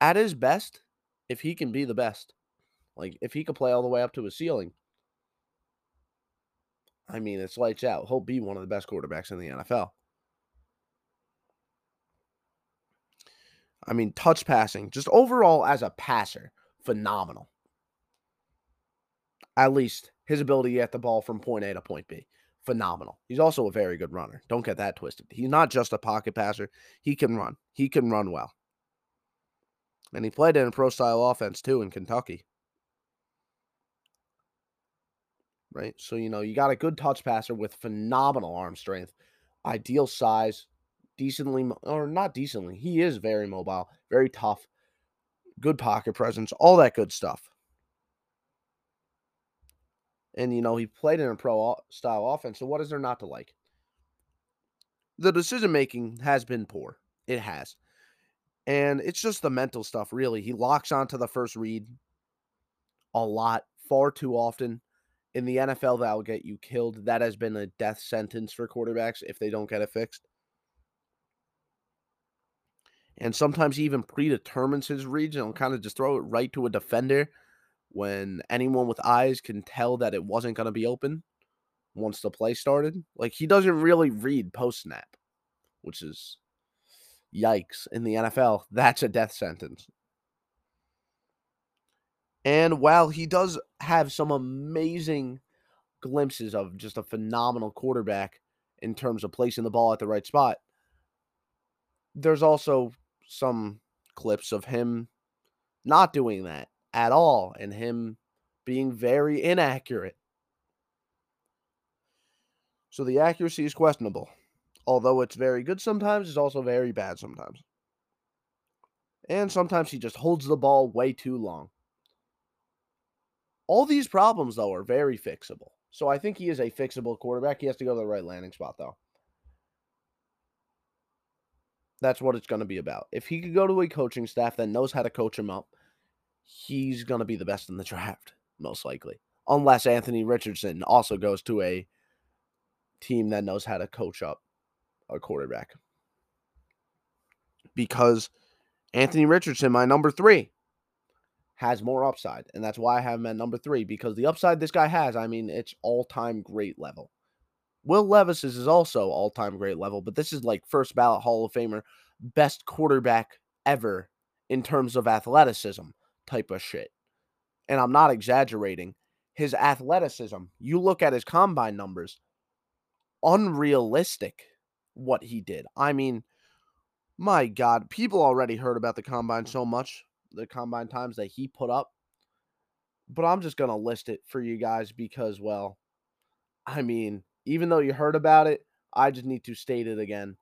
A: at his best, if he can be the best, like if he could play all the way up to his ceiling, I mean, it's lights out. He'll be one of the best quarterbacks in the NFL. I mean, touch passing, just overall as a passer, phenomenal. At least his ability get the ball from point A to point B, phenomenal. He's also a very good runner. Don't get that twisted. He's not just a pocket passer, he can run. He can run well. And he played in a pro style offense too in Kentucky. Right? So, you know, you got a good touch passer with phenomenal arm strength, ideal size, decently, or not decently. He is very mobile, very tough, good pocket presence, all that good stuff. And, you know, he played in a pro style offense. So, what is there not to like? The decision making has been poor. It has. And it's just the mental stuff, really. He locks onto the first read a lot, far too often. In the NFL, that will get you killed. That has been a death sentence for quarterbacks if they don't get it fixed and sometimes he even predetermines his reads and kind of just throw it right to a defender when anyone with eyes can tell that it wasn't going to be open once the play started. Like he doesn't really read post snap, which is yikes in the NFL. That's a death sentence. And while he does have some amazing glimpses of just a phenomenal quarterback in terms of placing the ball at the right spot, there's also some clips of him not doing that at all and him being very inaccurate. So the accuracy is questionable. Although it's very good sometimes, it's also very bad sometimes. And sometimes he just holds the ball way too long. All these problems, though, are very fixable. So I think he is a fixable quarterback. He has to go to the right landing spot, though. That's what it's going to be about. If he could go to a coaching staff that knows how to coach him up, he's going to be the best in the draft, most likely. Unless Anthony Richardson also goes to a team that knows how to coach up a quarterback. Because Anthony Richardson, my number three, has more upside. And that's why I have him at number three. Because the upside this guy has, I mean, it's all time great level. Will Levis's is also all time great level, but this is like first ballot Hall of Famer, best quarterback ever in terms of athleticism type of shit. And I'm not exaggerating. His athleticism, you look at his combine numbers, unrealistic what he did. I mean, my God, people already heard about the combine so much, the combine times that he put up. But I'm just going to list it for you guys because, well, I mean, even though you heard about it, I just need to state it again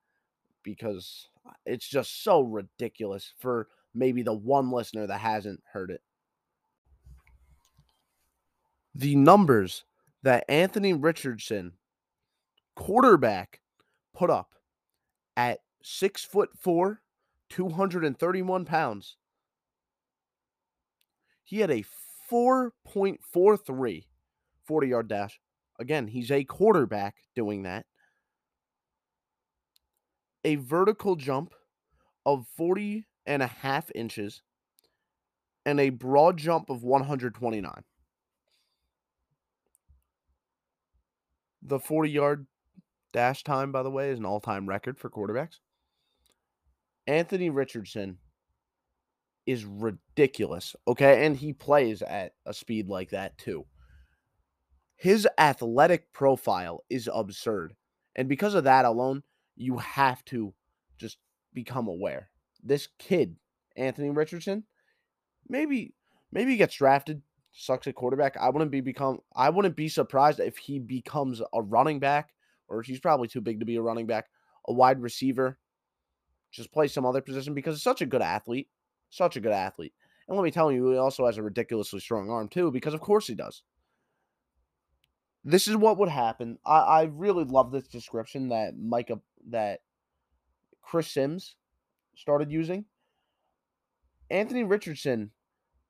A: because it's just so ridiculous for maybe the one listener that hasn't heard it. The numbers that Anthony Richardson, quarterback, put up at six foot four, 231 pounds. He had a 4.43 40 yard dash, Again, he's a quarterback doing that. A vertical jump of 40 and a half inches and a broad jump of 129. The 40 yard dash time, by the way, is an all time record for quarterbacks. Anthony Richardson is ridiculous. Okay. And he plays at a speed like that too. His athletic profile is absurd. And because of that alone, you have to just become aware. This kid, Anthony Richardson, maybe maybe he gets drafted, sucks at quarterback. I wouldn't be become I wouldn't be surprised if he becomes a running back, or he's probably too big to be a running back, a wide receiver, just play some other position because he's such a good athlete. Such a good athlete. And let me tell you, he also has a ridiculously strong arm too, because of course he does this is what would happen. I, I really love this description that Micah that Chris Sims started using. Anthony Richardson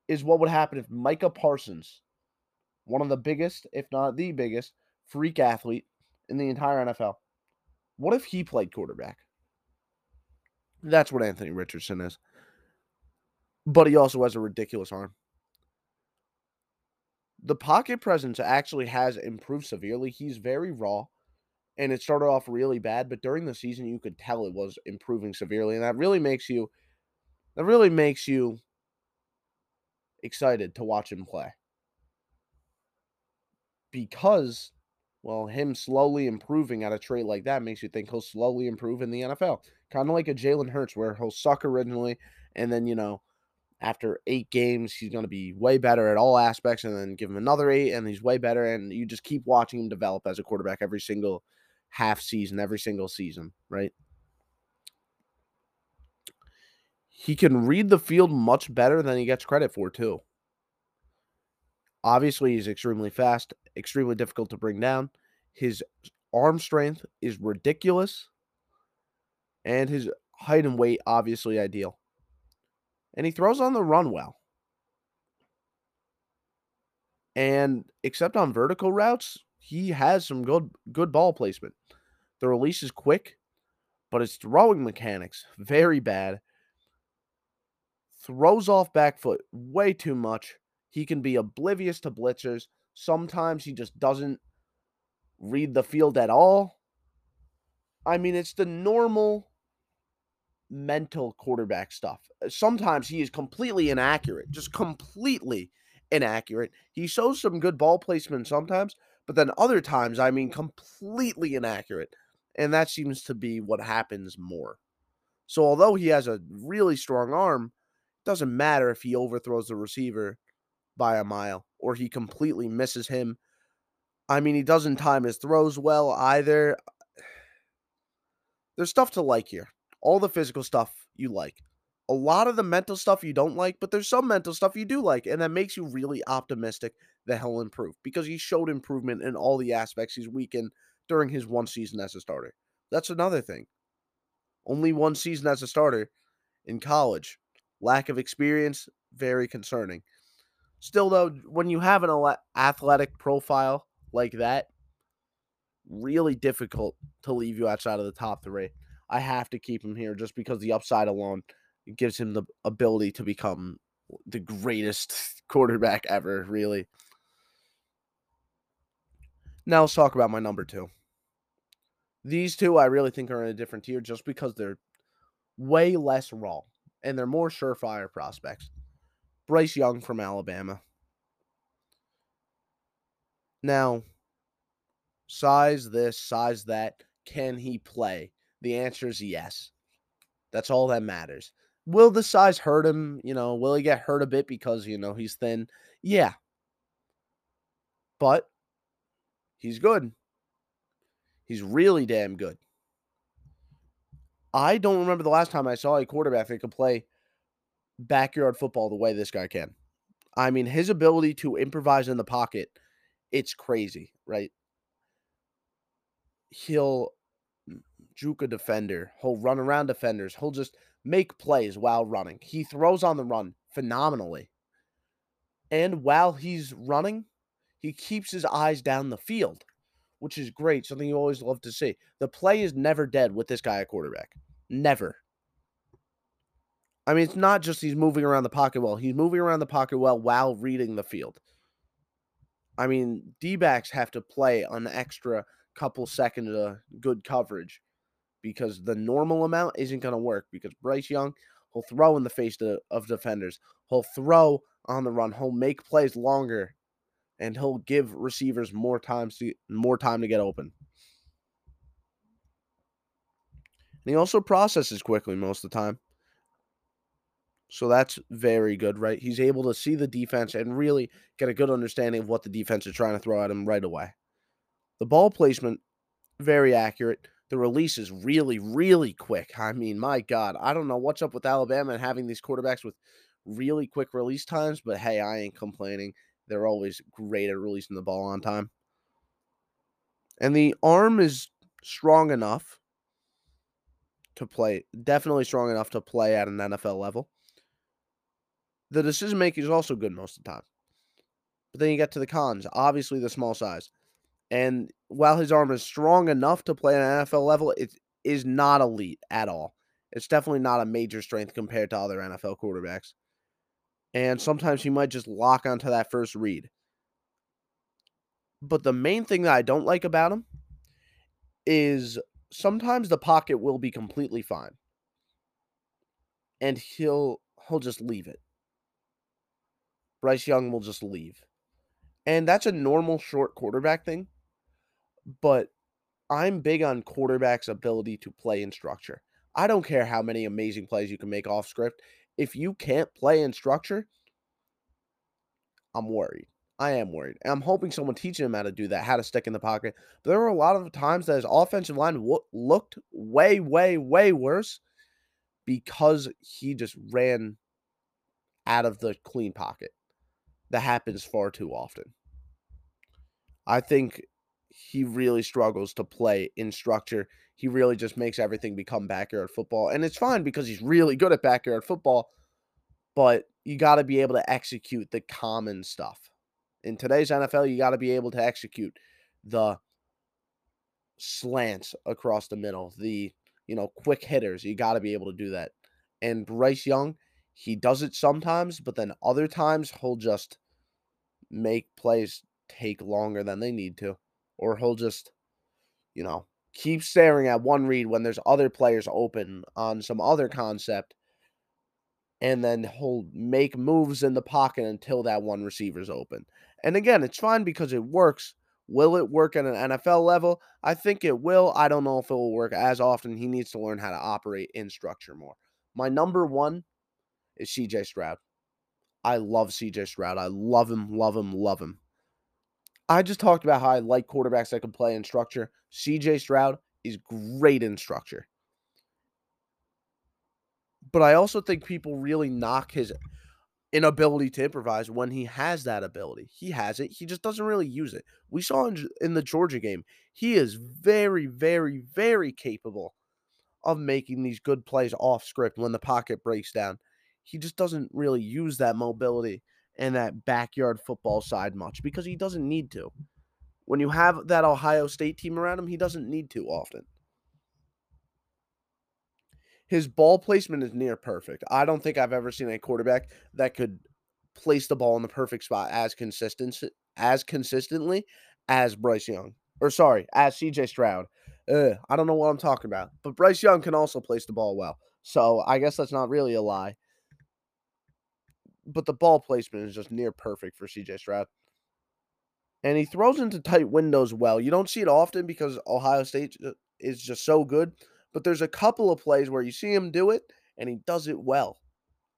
A: is what would happen if Micah Parsons, one of the biggest, if not the biggest, freak athlete in the entire NFL, what if he played quarterback? That's what Anthony Richardson is. But he also has a ridiculous arm. The pocket presence actually has improved severely. He's very raw, and it started off really bad, but during the season you could tell it was improving severely, and that really makes you that really makes you excited to watch him play. Because well, him slowly improving at a trait like that makes you think he'll slowly improve in the NFL. Kind of like a Jalen Hurts, where he'll suck originally, and then, you know, after eight games, he's going to be way better at all aspects, and then give him another eight, and he's way better. And you just keep watching him develop as a quarterback every single half season, every single season, right? He can read the field much better than he gets credit for, too. Obviously, he's extremely fast, extremely difficult to bring down. His arm strength is ridiculous, and his height and weight obviously ideal. And he throws on the run well. And except on vertical routes, he has some good good ball placement. The release is quick, but his throwing mechanics very bad. Throws off back foot way too much he can be oblivious to blitzers. Sometimes he just doesn't read the field at all. I mean, it's the normal mental quarterback stuff. Uh, sometimes he is completely inaccurate, just completely inaccurate. He shows some good ball placement sometimes, but then other times, I mean, completely inaccurate. And that seems to be what happens more. So, although he has a really strong arm, it doesn't matter if he overthrows the receiver by a mile or he completely misses him. I mean, he doesn't time his throws well either. There's stuff to like here. All the physical stuff you like. A lot of the mental stuff you don't like, but there's some mental stuff you do like, and that makes you really optimistic that he'll improve because he showed improvement in all the aspects he's weakened during his one season as a starter. That's another thing. Only one season as a starter in college. Lack of experience, very concerning. Still, though, when you have an athletic profile like that, really difficult to leave you outside of the top three. I have to keep him here just because the upside alone gives him the ability to become the greatest quarterback ever, really. Now let's talk about my number two. These two I really think are in a different tier just because they're way less raw and they're more surefire prospects. Bryce Young from Alabama. Now, size this, size that. Can he play? The answer is yes. That's all that matters. Will the size hurt him? You know, will he get hurt a bit because, you know, he's thin? Yeah. But he's good. He's really damn good. I don't remember the last time I saw a quarterback that could play backyard football the way this guy can. I mean, his ability to improvise in the pocket, it's crazy, right? He'll juke a defender. He'll run around defenders. He'll just make plays while running. He throws on the run phenomenally. And while he's running, he keeps his eyes down the field, which is great. Something you always love to see. The play is never dead with this guy at quarterback. Never. I mean, it's not just he's moving around the pocket well. He's moving around the pocket well while reading the field. I mean, D backs have to play an extra couple seconds of good coverage because the normal amount isn't going to work because Bryce Young, he'll throw in the face of, of defenders. He'll throw on the run. He'll make plays longer and he'll give receivers more time to more time to get open. And he also processes quickly most of the time. So that's very good, right? He's able to see the defense and really get a good understanding of what the defense is trying to throw at him right away. The ball placement, very accurate. The release is really, really quick. I mean, my God, I don't know what's up with Alabama and having these quarterbacks with really quick release times, but hey, I ain't complaining. They're always great at releasing the ball on time. And the arm is strong enough to play, definitely strong enough to play at an NFL level. The decision making is also good most of the time. But then you get to the cons. Obviously, the small size. And while his arm is strong enough to play at an NFL level, it is not elite at all. It's definitely not a major strength compared to other NFL quarterbacks. And sometimes he might just lock onto that first read. But the main thing that I don't like about him is sometimes the pocket will be completely fine. And he'll he'll just leave it. Bryce Young will just leave. And that's a normal short quarterback thing. But I'm big on quarterbacks' ability to play in structure. I don't care how many amazing plays you can make off script. If you can't play in structure, I'm worried. I am worried. And I'm hoping someone teaching him how to do that, how to stick in the pocket. But there were a lot of times that his offensive line w- looked way, way, way worse because he just ran out of the clean pocket. That happens far too often. I think he really struggles to play in structure. He really just makes everything become backyard football. And it's fine because he's really good at backyard football, but you got to be able to execute the common stuff. In today's NFL, you got to be able to execute the slants across the middle, the, you know, quick hitters. You got to be able to do that. And Bryce Young, he does it sometimes, but then other times he'll just make plays take longer than they need to or he'll just, you know, keep staring at one read when there's other players open on some other concept. And then he'll make moves in the pocket until that one receiver's open. And again, it's fine because it works. Will it work at an NFL level? I think it will. I don't know if it will work as often. He needs to learn how to operate in structure more. My number one is CJ Stroud. I love CJ Stroud. I love him, love him, love him. I just talked about how I like quarterbacks that can play in structure. CJ Stroud is great in structure. But I also think people really knock his inability to improvise when he has that ability. He has it. He just doesn't really use it. We saw in, in the Georgia game, he is very, very, very capable of making these good plays off script when the pocket breaks down. He just doesn't really use that mobility and that backyard football side much because he doesn't need to. When you have that Ohio State team around him, he doesn't need to often. His ball placement is near perfect. I don't think I've ever seen a quarterback that could place the ball in the perfect spot as consistent as consistently as Bryce Young. Or sorry, as CJ Stroud. I don't know what I'm talking about. But Bryce Young can also place the ball well. So I guess that's not really a lie but the ball placement is just near perfect for CJ Stroud. And he throws into tight windows well. You don't see it often because Ohio State is just so good, but there's a couple of plays where you see him do it and he does it well.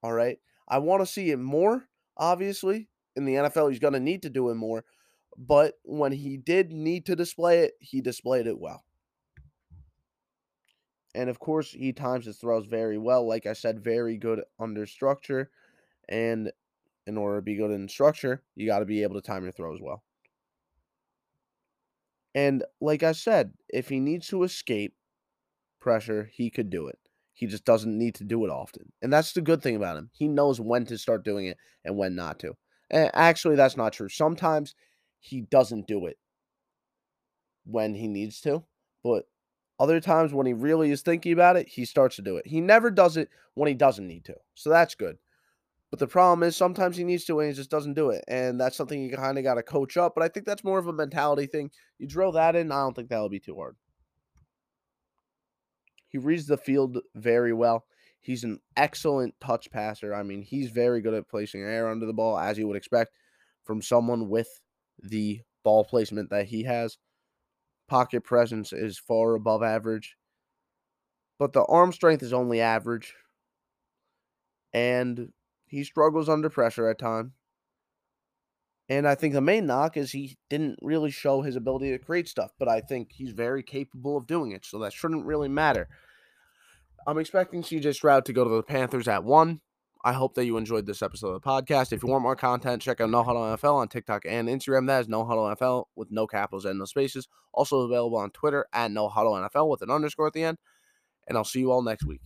A: All right. I want to see it more, obviously. In the NFL, he's going to need to do it more. But when he did need to display it, he displayed it well. And of course, he times his throws very well. Like I said, very good under structure. And in order to be good in structure, you got to be able to time your throws well. And like I said, if he needs to escape pressure, he could do it. He just doesn't need to do it often. And that's the good thing about him. He knows when to start doing it and when not to. And actually, that's not true. Sometimes he doesn't do it when he needs to, but other times when he really is thinking about it, he starts to do it. He never does it when he doesn't need to. So that's good. But the problem is sometimes he needs to and he just doesn't do it. And that's something you kind of got to coach up. But I think that's more of a mentality thing. You drill that in, I don't think that'll be too hard. He reads the field very well. He's an excellent touch passer. I mean, he's very good at placing air under the ball, as you would expect from someone with the ball placement that he has. Pocket presence is far above average. But the arm strength is only average. And he struggles under pressure at times. And I think the main knock is he didn't really show his ability to create stuff, but I think he's very capable of doing it, so that shouldn't really matter. I'm expecting CJ Stroud to go to the Panthers at one. I hope that you enjoyed this episode of the podcast. If you want more content, check out No Huddle NFL on TikTok and Instagram. That is No Huddle NFL with no capitals and no spaces. Also available on Twitter at No Huddle NFL with an underscore at the end. And I'll see you all next week.